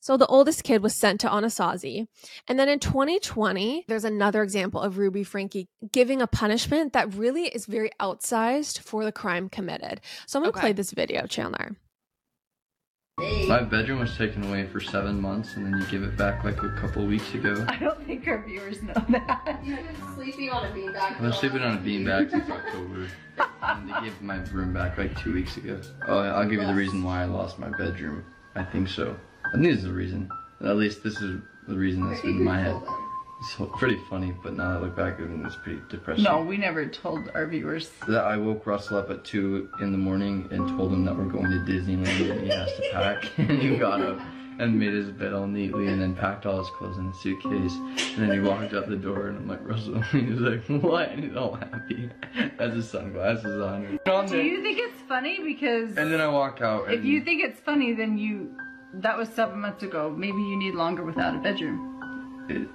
So the oldest kid was sent to Anasazi. And then in 2020, there's another example of Ruby Franke giving a punishment that really is very outsized for the crime committed. So I'm going to Okay. play this video, Chandler. My bedroom was taken away for seven months, and then you give it back like a couple weeks ago. I don't think our viewers know that. You've been sleeping on a beanbag. I've been sleeping on a beanbag since October, and they gave my room back like two weeks ago. Oh, I'll give you the reason why I lost my bedroom. I think so. I think this is the reason. At least this is the reason that's been in my head. It's pretty funny, but now I look back, and it's pretty depressing. No, we never told our viewers. That I woke Russell up at two in the morning and told him that we're going to Disneyland and he has to pack. And he got up and made his bed all neatly and then packed all his clothes in a suitcase. And then he walked out the door and I'm like, Russell, and he's like, what? And he's all happy. Has his sunglasses on. on Do you think it's funny? Because And then I walk out. And if you think it's funny, then you. That was seven months ago. Maybe you need longer without a bedroom. it,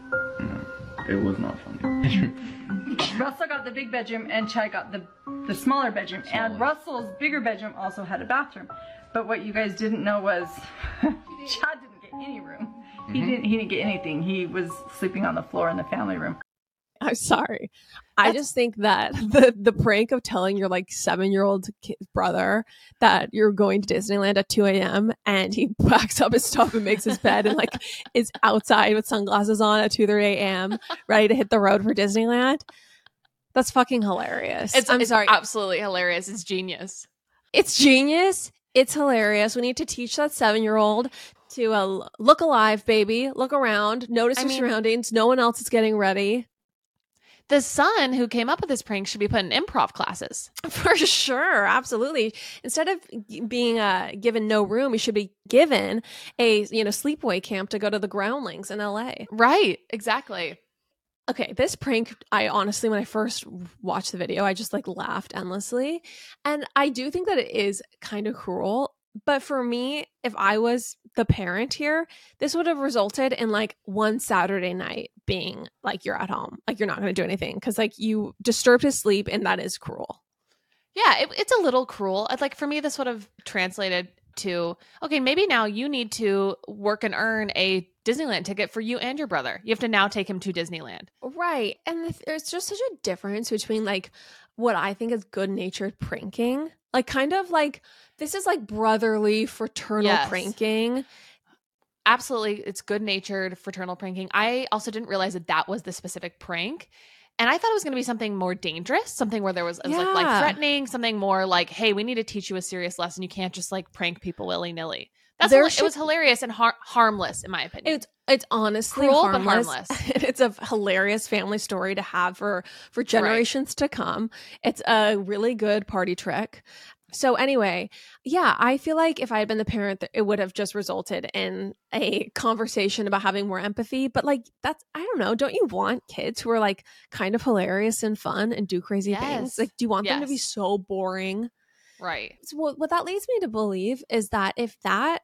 it was not funny. Russell got the big bedroom and Chad got the the smaller bedroom. And Russell's bigger bedroom also had a bathroom. But what you guys didn't know was Chad didn't get any room. He Mm-hmm. didn't he didn't get anything. He was sleeping on the floor in the family room. I'm sorry. I just think that the the prank of telling your like seven year old brother that you're going to Disneyland at 2 a.m. and he packs up his stuff and makes his bed and like is outside with sunglasses on at 2 a.m. ready to hit the road for Disneyland. That's fucking hilarious. It's I'm it's sorry. absolutely hilarious. It's genius. It's genius. It's hilarious. We need to teach that seven year old to uh, look alive, baby. Look around. Notice I your mean- surroundings. No one else is getting ready. The son who came up with this prank should be put in improv classes. For sure, absolutely. Instead of being uh, given no room, he should be given a you know sleepaway camp to go to the groundlings in LA. Right. Exactly. Okay, this prank, I honestly, when I first watched the video, I just like laughed endlessly, and I do think that it is kind of cruel. But for me, if I was the parent here, this would have resulted in like one Saturday night being like you're at home, like you're not going to do anything because like you disturbed his sleep, and that is cruel. Yeah, it, it's a little cruel. Like for me, this would have translated to okay, maybe now you need to work and earn a Disneyland ticket for you and your brother. You have to now take him to Disneyland. Right. And there's just such a difference between like what I think is good natured pranking, like kind of like this is like brotherly fraternal Yes. pranking. Absolutely, it's good natured fraternal pranking. I also didn't realize that that was the specific prank. And I thought it was going to be something more dangerous, something where there was, was like, threatening, something more like, "Hey, we need to teach you a serious lesson. You can't just like prank people willy nilly." That's should- it was hilarious and har- harmless, in my opinion. It's it's honestly Cruel, but harmless. harmless. it's a hilarious family story to have for for generations to come. It's a really good party trick. So anyway, yeah, I feel like if I had been the parent, it would have just resulted in a conversation about having more empathy. But like that's I don't know. Don't you want kids who are like kind of hilarious and fun and do crazy Yes. things? Like, do you want them to be so boring? right. So what, what that leads me to believe is that if that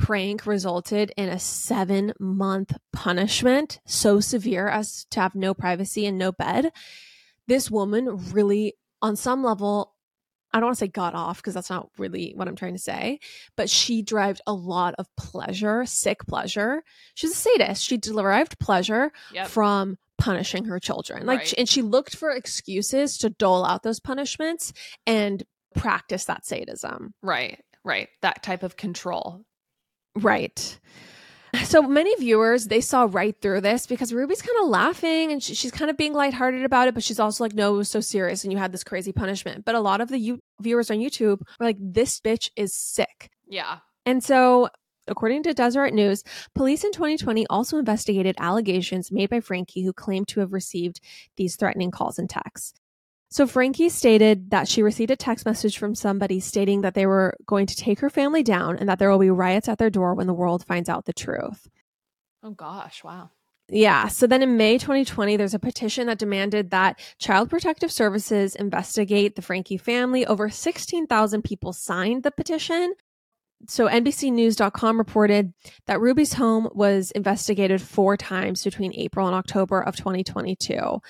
prank resulted in a seven month punishment so severe as to have no privacy and no bed, this woman really, on some level, I don't want to say got off because that's not really what I'm trying to say, but she derived a lot of pleasure, sick pleasure. She's a sadist. She derived pleasure Yep. from punishing her children. Like, Right. and she looked for excuses to dole out those punishments and practice that sadism. right. Right. That type of control. Right. So many viewers they saw right through this because Ruby's kind of laughing and she, she's kind of being lighthearted about it, but she's also like, "No, it was so serious, and you had this crazy punishment." But a lot of the you- viewers on YouTube were like, "This bitch is sick," Yeah. and so. According to Deseret News, police in 2020 also investigated allegations made by Franke, who claimed to have received these threatening calls and texts. So Franke stated that she received a text message from somebody stating that they were going to take her family down and that there will be riots at their door when the world finds out the truth. Oh gosh. Wow. Yeah. So then in May 2020, there's a petition that demanded that Child Protective Services investigate the Franke family. Over 16,000 people signed the petition. So NBCNews.com reported that Ruby's home was investigated four times between April and October of 2022.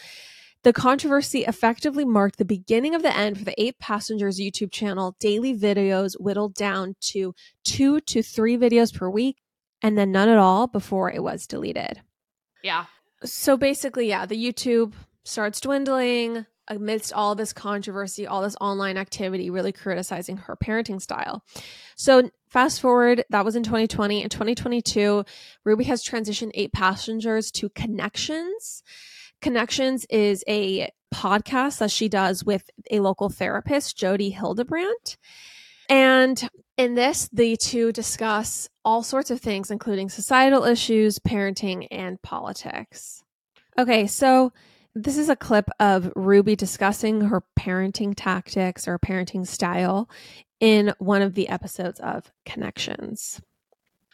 The controversy effectively marked the beginning of the end for the Eight Passengers YouTube channel. Daily videos whittled down to two to three videos per week, and then none at all before it was deleted. Yeah. So basically, yeah, the YouTube starts dwindling amidst all this controversy, all this online activity, really criticizing her parenting style. So fast forward, that was in 2020. In 2022, Ruby has transitioned eight passengers to Connections. Connections is a podcast that she does with a local therapist, Jodi Hildebrandt. And in this, the two discuss all sorts of things, including societal issues, parenting, and politics. Okay, so this is a clip of Ruby discussing her parenting tactics or parenting style in one of the episodes of Connections.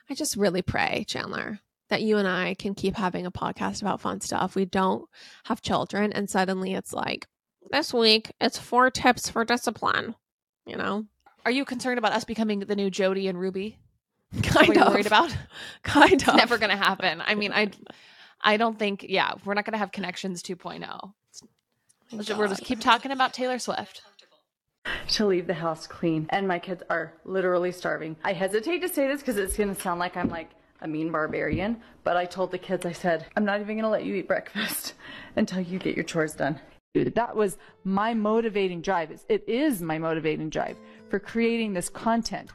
I just really pray, Chandler, that you and I can keep having a podcast about fun stuff. We don't have children, and suddenly it's like, this week it's four tips for discipline, you know? Are you concerned about us becoming the new Jodi and Ruby? Kind of. worried about? Kind It's of. never going to happen. I mean, I, I don't think. Yeah, we're not going to have connections 2.0. Let's We're just keep talking about Taylor Swift. to leave the house clean, and my kids are literally starving. I hesitate to say this because it's gonna sound like I'm like a mean barbarian, but I told the kids, I said, I'm not even gonna let you eat breakfast until you get your chores done. That was my motivating drive. It's- It is my motivating drive for creating this content.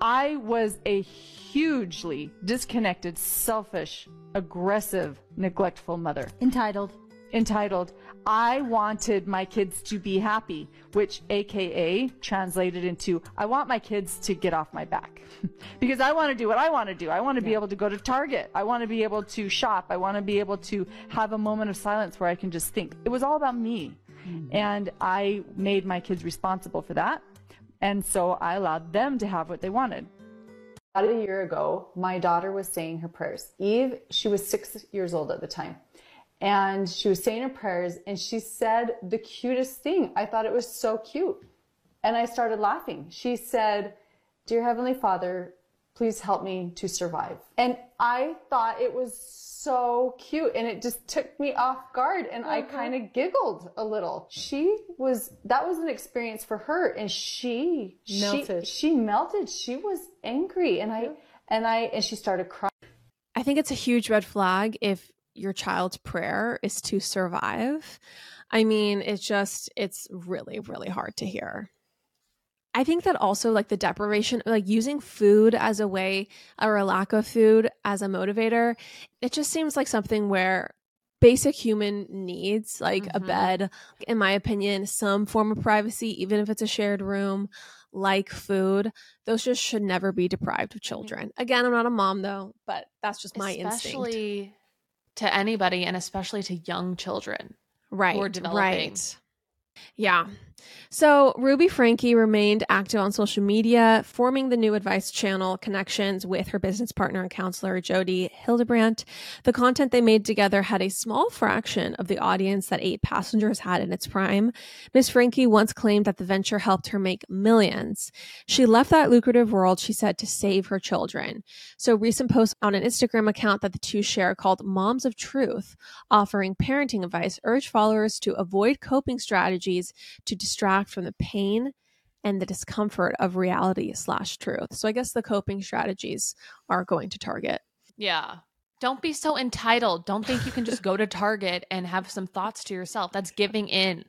I was a hugely disconnected, selfish, aggressive, neglectful mother. Entitled. Entitled, I wanted my kids to be happy, which AKA translated into, I want my kids to get off my back. because I want to do what I want to do. I want to be able to go to Target. I want to be able to shop. I want to be able to have a moment of silence where I can just think. It was all about me. Mm-hmm. And I made my kids responsible for that. And so I allowed them to have what they wanted. About a year ago, my daughter was saying her prayers. Eve, she was six years old at the time. And she was saying her prayers and she said the cutest thing. I thought it was so cute. And I started laughing. She said, Dear Heavenly Father, please help me to survive. And I thought it was so cute and it just took me off guard and I mm-hmm. kind of giggled a little. She was that was an experience for her and she Melted. She, she melted. She was angry and I and I and she started crying. I think it's a huge red flag if your child's prayer is to survive. I mean, it's just, it's really, really hard to hear. I think that also, like the deprivation, like using food as a way or a lack of food as a motivator, it just seems like something where basic human needs, like a Mhm. bed, in my opinion, some form of privacy, even if it's a shared room, like food, those just should never be deprived of children. Again, I'm not a mom though, but that's just my instinct. To anybody and especially to young children right who are developing. right yeah so ruby franke remained active on social media forming the new advice channel connections with her business partner and counselor jodi hildebrandt. The content they made together had a small fraction of the audience that eight passengers had in its prime. Miss franke once claimed that the venture helped her make millions. She left that lucrative world she said to save her children. So recent posts on an instagram account that the two share called moms of truth offering parenting advice urge followers to avoid coping strategies to distract from the pain and the discomfort of reality slash truth. So I guess the coping strategies are going to target. Yeah. Don't be so entitled. Don't think you can just go to Target and have some thoughts to yourself. That's giving in.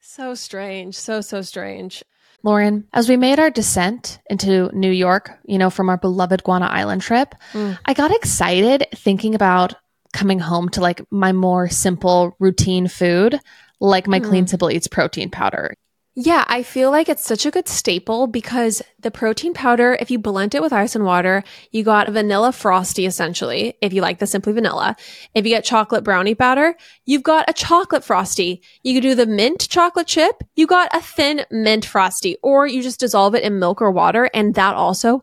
So strange. So, so strange. Lauren, as we made our descent into New York, you know, from our beloved Guana Island trip, Mm. I got excited thinking about coming home to like my more simple routine food, like my Clean hmm. Simple Eats protein powder. Yeah, I feel like it's such a good staple because the protein powder, if you blend it with ice and water, you got a vanilla frosty essentially, if you like the simply vanilla. If you get chocolate brownie powder, you've got a chocolate frosty. You could do the mint chocolate chip, you got a thin mint frosty, or you just dissolve it in milk or water, and that also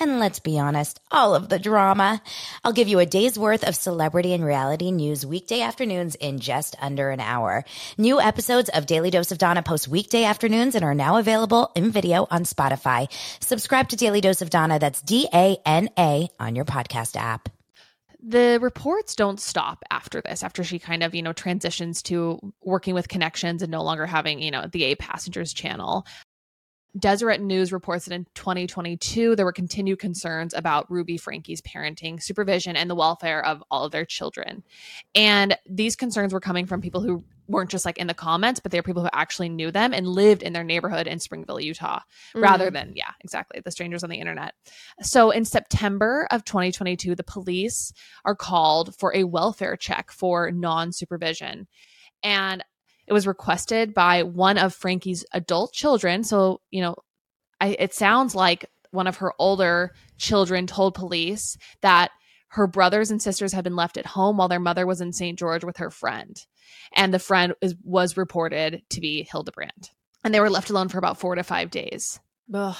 And let's be honest, all of the drama. I'll give you a day's worth of celebrity and reality news weekday afternoons in just under an hour. New episodes of Daily Dose of Dana post weekday afternoons and are now available in video on Spotify. Subscribe to Daily Dose of Dana. That's D-A-N-A on your podcast app. the reports don't stop after this after she kind of you know transitions to working with connections and no longer having you know the A passengers channel Deseret News reports that in 2022, there were continued concerns about Ruby Franke's parenting, supervision, and the welfare of all of their children. And these concerns were coming from people who weren't just like in the comments, but they were people who actually knew them and lived in their neighborhood in Springville, Utah, mm. rather than, yeah, exactly, the strangers on the internet. So in September of 2022, the police are called for a welfare check for non supervision. And it was requested by one of Franke's adult children. So, you know, I, it sounds like one of her older children told police that her brothers and sisters had been left at home while their mother was in St. George with her friend. And the friend is, was reported to be Hildebrandt. And they were left alone for about four to five days. Ugh.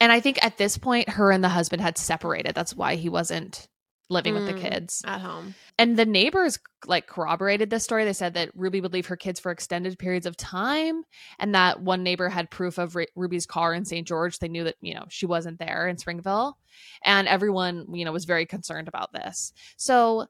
And I think at this point, her and the husband had separated. That's why he wasn't living with the Mm. kids. At home. And the neighbors like corroborated this story. They said that Ruby would leave her kids for extended periods of time, and that one neighbor had proof of Ru- Ruby's car in St. George. They knew that you know she wasn't there in Springville, and everyone you know was very concerned about this. So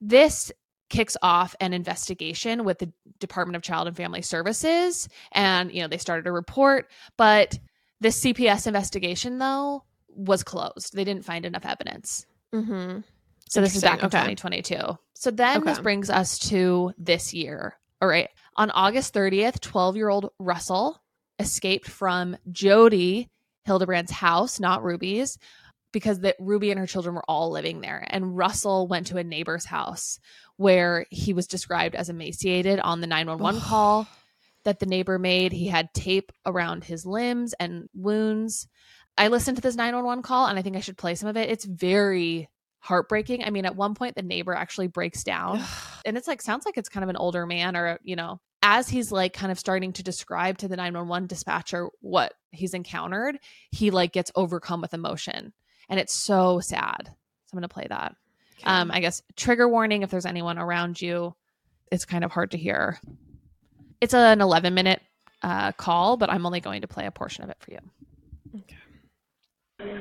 this kicks off an investigation with the Department of Child and Family Services, and you know they started a report, but this CPS investigation though was closed. They didn't find enough evidence. Mm-hmm. So this is back in Interesting. 2022. So then this brings us to this year. All right. On August 30th, 12 year old Russell escaped from Jodi Hildebrandt's house, not Ruby's, because that Ruby and her children were all living there. And Russell went to a neighbor's house where he was described as emaciated on the 911 call that the neighbor made. He had tape around his limbs and wounds. I listened to this 911 call and I think I should play some of it. It's very heartbreaking. I mean, at one point the neighbor actually breaks down and it's like sounds like it's kind of an older man or, you know, as he's like kind of starting to describe to the 911 dispatcher what he's encountered, he like gets overcome with emotion. And it's so sad. So I'm going to play that. Um I guess trigger warning if there's anyone around you. It's kind of hard to hear. It's an 11 minute uh, call, but I'm only going to play a portion of it for you.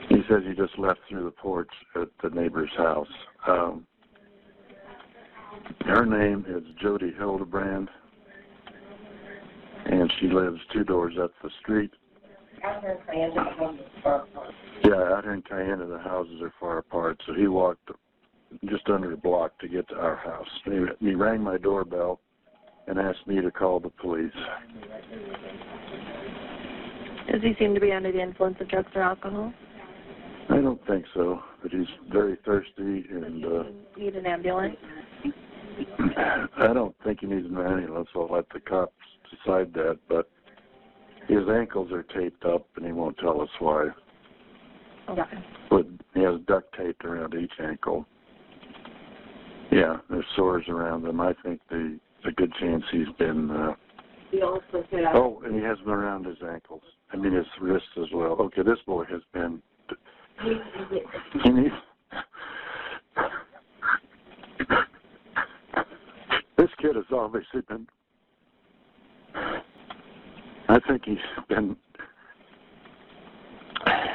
He says he just left through the porch at the neighbor's house. Um, her name is Jodi Hildebrandt, and she lives two doors up the street. Yeah, out here in Cayenne, the houses are far apart, so he walked just under a block to get to our house. He, he rang my doorbell and asked me to call the police. Does he seem to be under the influence of drugs or alcohol? I don't think so, but he's very thirsty, and uh, Need an ambulance? I don't think he needs an ambulance. I'll let the cops decide that, but his ankles are taped up, and he won't tell us why. Okay. But he has duct taped around each ankle. Yeah, there's sores around them. I think the a good chance he's been. Uh, he also said. oh, and he has them around his ankles. I mean his wrists as well. Okay, this boy has been. He needs. This kid has obviously been. I think he's been.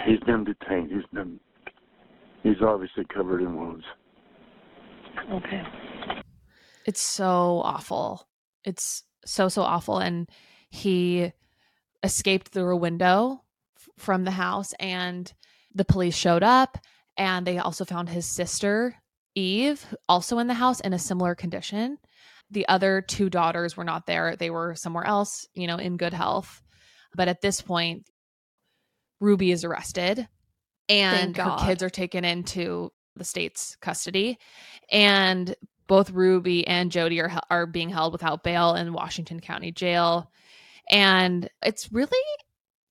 He's been detained. He's been. He's obviously covered in wounds. Okay. It's so awful. It's so so awful and he escaped through a window from the house and the police showed up and they also found his sister Eve also in the house in a similar condition. The other two daughters were not there. They were somewhere else, you know, in good health. But at this point Ruby is arrested and her kids are taken into the state's custody and both Ruby and Jodi are are being held without bail in Washington County Jail. And it's really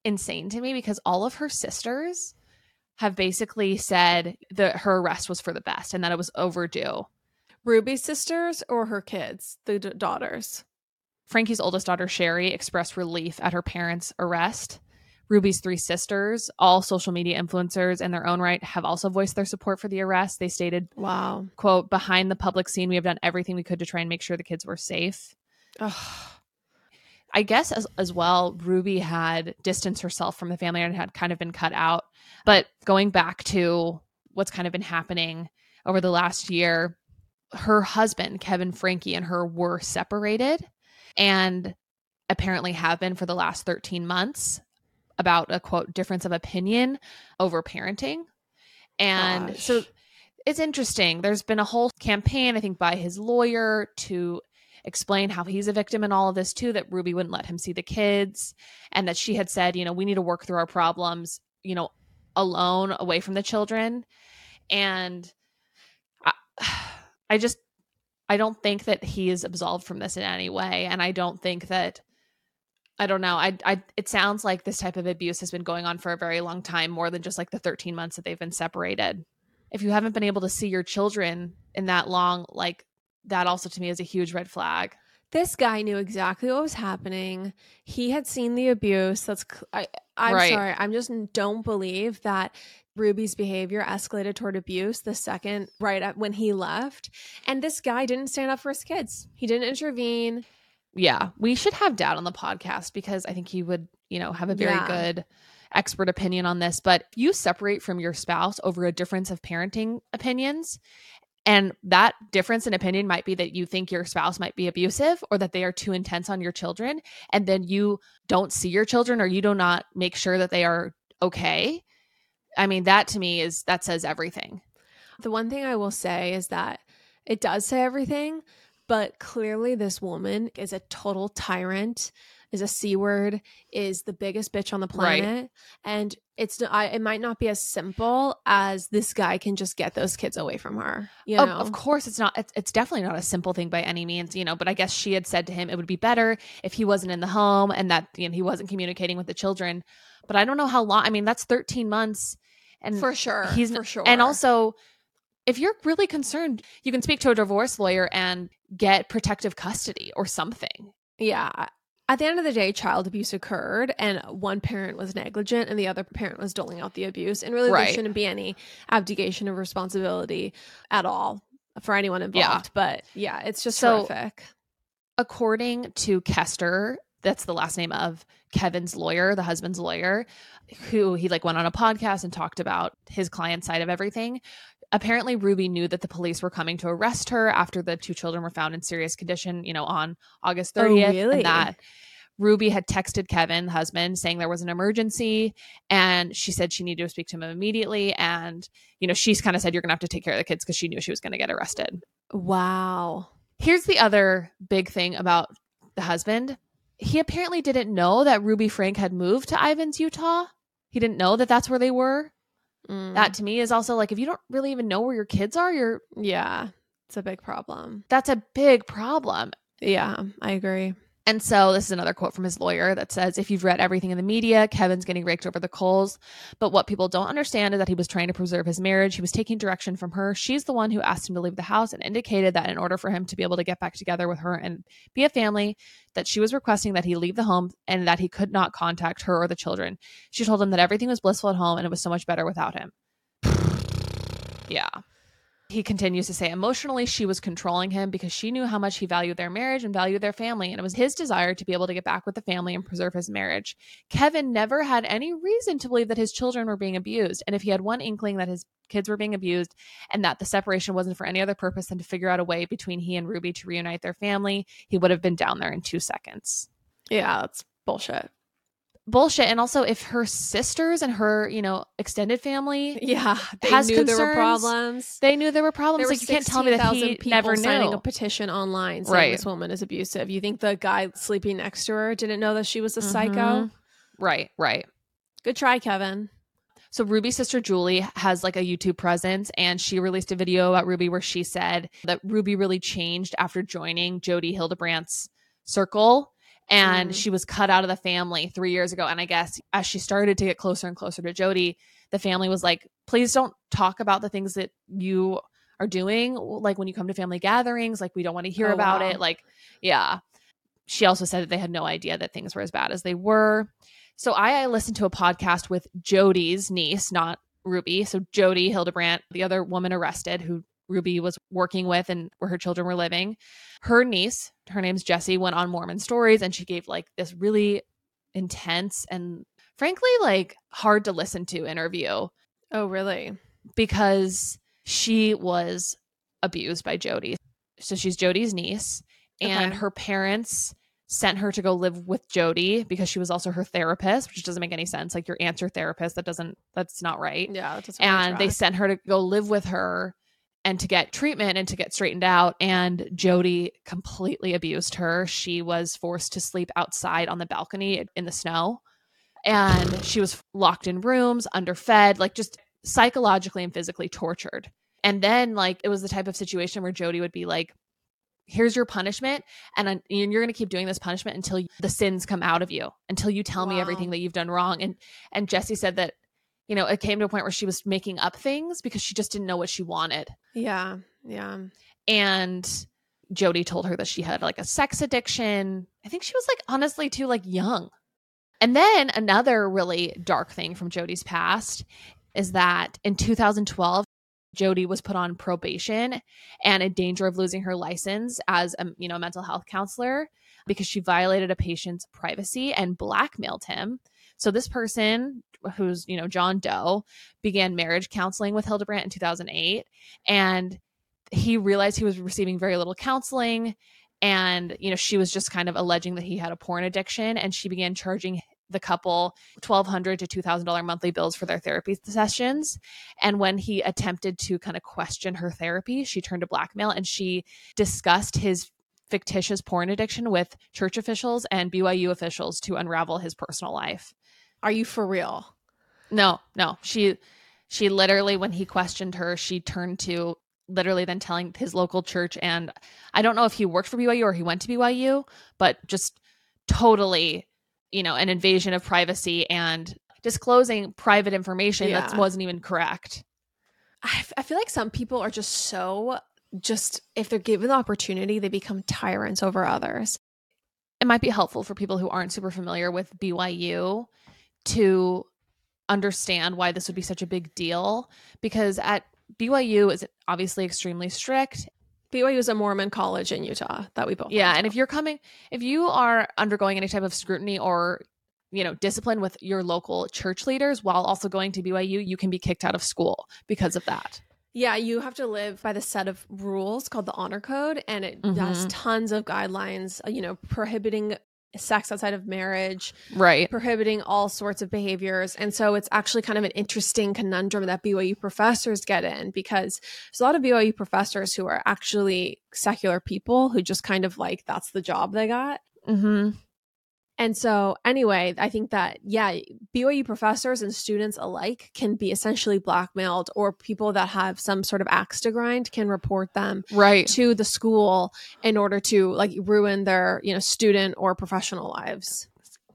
insane to me because all of her sisters have basically said that her arrest was for the best and that it was overdue. Ruby's sisters or her kids, the d- daughters? Frankie's oldest daughter, Shari, expressed relief at her parents' arrest. Ruby's three sisters, all social media influencers in their own right, have also voiced their support for the arrest. They stated, Wow. quote, behind the public scene, we have done everything we could to try and make sure the kids were safe. Ugh. I guess as as well, Ruby had distanced herself from the family and had kind of been cut out. But going back to what's kind of been happening over the last year, her husband, Kevin Franke, and her were separated and apparently have been for the last 13 months about a quote difference of opinion over parenting. And Gosh. so it's interesting. There's been a whole campaign, I think, by his lawyer to explain how he's a victim in all of this too that ruby wouldn't let him see the kids and that she had said you know we need to work through our problems you know alone away from the children and I, I just i don't think that he is absolved from this in any way and i don't think that i don't know I, I it sounds like this type of abuse has been going on for a very long time more than just like the 13 months that they've been separated. If you haven't been able to see your children in that long like that also to me is a huge red flag This guy knew exactly what was happening. He had seen the abuse. That's I. I'm Right. sorry. I'm just don't believe that Ruby's behavior escalated toward abuse the second right at when he left. And this guy didn't stand up for his kids. He didn't intervene. yeah we should have dad on the podcast because i think he would you know have a very Yeah. good expert opinion on this but you separate from your spouse over a difference of parenting opinions and that difference in opinion might be that you think your spouse might be abusive or that they are too intense on your children and then you don't see your children or you do not make sure that they are okay. I mean that to me is that says everything. The one thing I will say is that it does say everything, but clearly this woman is a total tyrant is a c word is the biggest bitch on the Right. planet and it's I, it might not be as simple as this guy can just get those kids away from her you Of- know Of, course, it's not. It's, it's definitely not a simple thing by any means, you know. But I guess she had said to him it would be better if he wasn't in the home and that you know he wasn't communicating with the children. But I don't know how long. I mean, that's thirteen months, and for sure he's for sure And also, if you're really concerned, you can speak to a divorce lawyer and get protective custody or something. Yeah. At the end of the day, child abuse occurred and one parent was negligent and the other parent was doling out the abuse. And really, Right. there shouldn't be any abdication of responsibility at all for anyone involved. Yeah. But yeah, it's just So- horrific. according to Kester, that's the last name of Kevin's lawyer, the husband's lawyer, who he like went on a podcast and talked about his client's side of everything. Apparently, Ruby knew that the police were coming to arrest her after the two children were found in serious condition, you know, on August Oh, 30th. really? And that Ruby had texted Kevin, the husband, saying there was an emergency. And she said she needed to speak to him immediately. And, you know, she's kind of said, You're going to have to take care of the kids because she knew she was going to get arrested. Wow. Here's the other big thing about the husband. He apparently didn't know that Ruby Frank had moved to Ivins, Utah. He didn't know that that's where they were. Mm. That to me is also like if you don't really even know where your kids are, you're yeah, it's a big problem. that's a big problem. Yeah, I agree. And so this is another quote from his lawyer that says, if you've read everything in the media, Kevin's getting raked over the coals. But what people don't understand is that he was trying to preserve his marriage. He was taking direction from her. She's the one who asked him to leave the house and indicated that in order for him to be able to get back together with her and be a family, that she was requesting that he leave the home and that he could not contact her or the children. She told him that everything was blissful at home and it was so much better without him. yeah. He continues to say emotionally she was controlling him because she knew how much he valued their marriage and valued their family and it was his desire to be able to get back with the family and preserve his marriage. Kevin never had any reason to believe that his children were being abused and if he had one inkling that his kids were being abused and that the separation wasn't for any other purpose than to figure out a way between he and Ruby to reunite their family, he would have been down there in 2 seconds Yeah, that's bullshit. Bullshit and also if her sisters and her you know extended family Yeah, they has knew there were concerns, problems. they knew there were problems There like you can't tell me that 16,000 he people never signing a petition online saying Right. this woman is abusive. You think the guy sleeping next to her didn't know that she was a psycho? Mhm. right right Good try, Kevin. So Ruby's sister Julie has like a YouTube presence and she released a video about Ruby where she said that Ruby really changed after joining Jodi Hildebrandt's circle and Mm. she was cut out of the family 3 years ago and I guess as she started to get closer and closer to Jodi the family was like please don't talk about the things that you are doing like when you come to family gatherings like we don't want to hear Oh, about wow. it like yeah she also said that they had no idea that things were as bad as they were so I, I listened to a podcast with Jodi's niece, not Ruby. So Jodi Hildebrandt, the other woman arrested who Ruby was working with and where her children were living. Her niece, her name's Jessie, went on Mormon Stories and she gave like this really intense and frankly like hard to listen to interview Oh, really? because she was abused by Jodi. So she's Jodi's niece, and Okay. her parents sent her to go live with Jodi because she was also her therapist, which doesn't make any sense. Like your aunt's your therapist, that doesn't that's not right. Yeah, that doesn't really and they sent her to go live with her and to get treatment and to get straightened out. And Jodi completely abused her. She was forced to sleep outside on the balcony in the snow. And she was locked in rooms, underfed, like just psychologically and physically tortured. And then, like, it was the type of situation where Jodi would be like, Here's your punishment. And you're going to keep doing this punishment until the sins come out of you, until you tell me everything that you've done wrong. And, and Jesse said that, you know, it came to a point where she was making up things because she just didn't know what she wanted. Yeah, yeah. And Jodi told her that she had like a sex addiction. I think she was like honestly too like young. And then another really dark thing from Jodi's past is that in 2012 Jodi was put on probation and in danger of losing her license as a you know mental health counselor because she violated a patient's privacy and blackmailed him. So this person who's you know John Doe began marriage counseling with Hildebrandt in 2008 and he realized he was receiving very little counseling and you know she was just kind of alleging that he had a porn addiction and she began charging the couple $1200 to $2000 monthly bills for their therapy sessions and when he attempted to kind of question her therapy she turned to blackmail and she discussed his fictitious porn addiction with church officials and BYU officials to unravel his personal life. Are you for real? No, no. She she literally when he questioned her, she turned to literally then telling his local church and I don't know if he worked for BYU or he went to BYU, but just totally, you know, an invasion of privacy and disclosing private information that wasn't even correct. I, f- I feel like some people are just so just if they're given the opportunity, they become tyrants over others. It might be helpful for people who aren't super familiar with BYU to understand why this would be such a big deal because at BYU is obviously extremely strict BYU is a Mormon college in Utah that we both Yeah, and if you're coming, if you are undergoing any type of scrutiny or you know discipline with your local church leaders while also going to BYU, you can be kicked out of school because of that. Yeah, you have to live by the set of rules called the honor code, and it has Mhm. tons of guidelines, uh, you know, prohibiting sex outside of marriage, Right. prohibiting all sorts of behaviors. And so it's actually kind of an interesting conundrum that BYU professors get in because there's a lot of BYU professors who are actually secular people who just kind of like that's the job they got. Mm-hmm. And so, anyway, I think that, yeah, BYU professors and students alike can be essentially blackmailed, or people that have some sort of axe to grind can report them Right. to the school in order to like ruin their, you know, student or professional lives.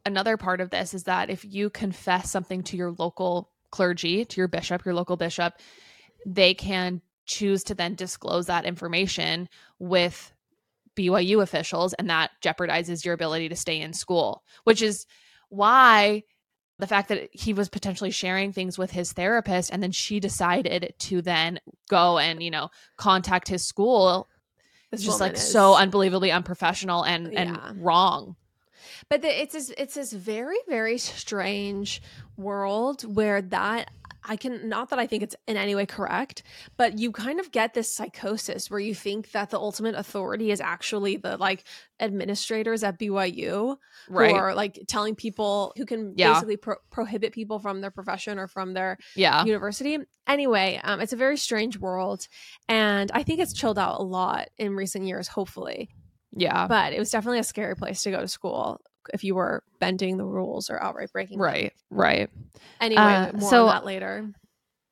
Another part of this is that if you confess something to your local clergy, to your bishop, your local bishop, they can choose to then disclose that information with BYU officials, and that jeopardizes your ability to stay in school, which is why the fact that he was potentially sharing things with his therapist and then she decided to then go and you know contact his school is just like is- so unbelievably unprofessional and Yeah. and wrong But the, it's this, it's this very very strange world where that I can not that I think it's in any way correct, but you kind of get this psychosis where you think that the ultimate authority is actually the like administrators at BYU Right. who are like telling people who can Yeah. basically pro- prohibit people from their profession or from their Yeah. university. Anyway, um, it's a very strange world, and I think it's chilled out a lot in recent years. Hopefully, yeah but it was definitely a scary place to go to school if you were bending the rules or outright breaking them. right right Anyway, Uh, more so- on that later.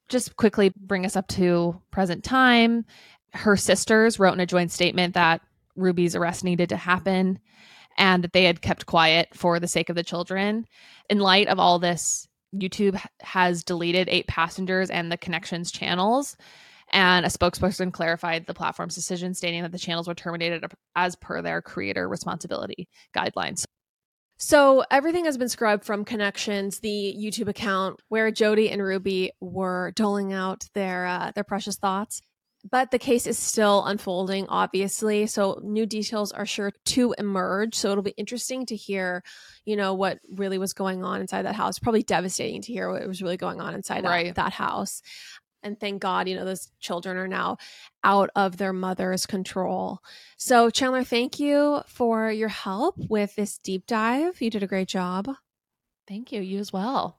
just quickly bring us up to present time. Her sisters wrote in a joint statement that Ruby's arrest needed to happen and that they had kept quiet for the sake of the children. In light of all this, YouTube has deleted eight passengers and the connections channels. And a spokesperson clarified the platform's decision, stating that the channels were terminated as per their creator responsibility guidelines. So everything has been scrubbed from Connections, the YouTube account where Jodi and Ruby were doling out their uh, their precious thoughts. But the case is still unfolding, obviously. So new details are sure to emerge. So it'll be interesting to hear, you know, what really was going on inside that house. Probably devastating to hear what was really going on inside that- that house. And thank God, you know, those children are now out of their mother's control. So, Chandler, thank you for your help with this deep dive. You did a great job. Thank you. You as well.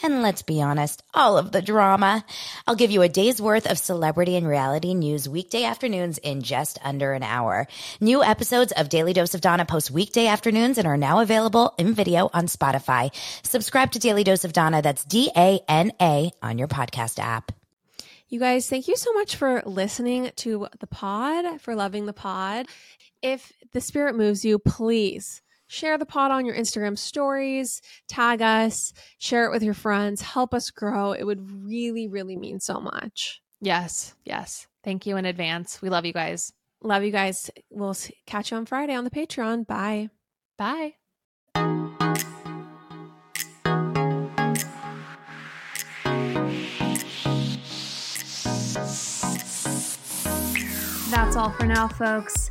And let's be honest, all of the drama. I'll give you a day's worth of celebrity and reality news weekday afternoons in just under an hour. New episodes of Daily Dose of Dana post weekday afternoons and are now available in video on Spotify. Subscribe to Daily Dose of Dana. That's D A N A on your podcast app. You guys, thank you so much for listening to the pod, for loving the pod. If the spirit moves you, please share the pod on your Instagram stories, tag us, share it with your friends, help us grow. It would really, really mean so much. Yes. Yes. Thank you in advance. We love you guys. Love you guys. We'll s- catch you on Friday on the Patreon. Bye. Bye. That's all for now, folks.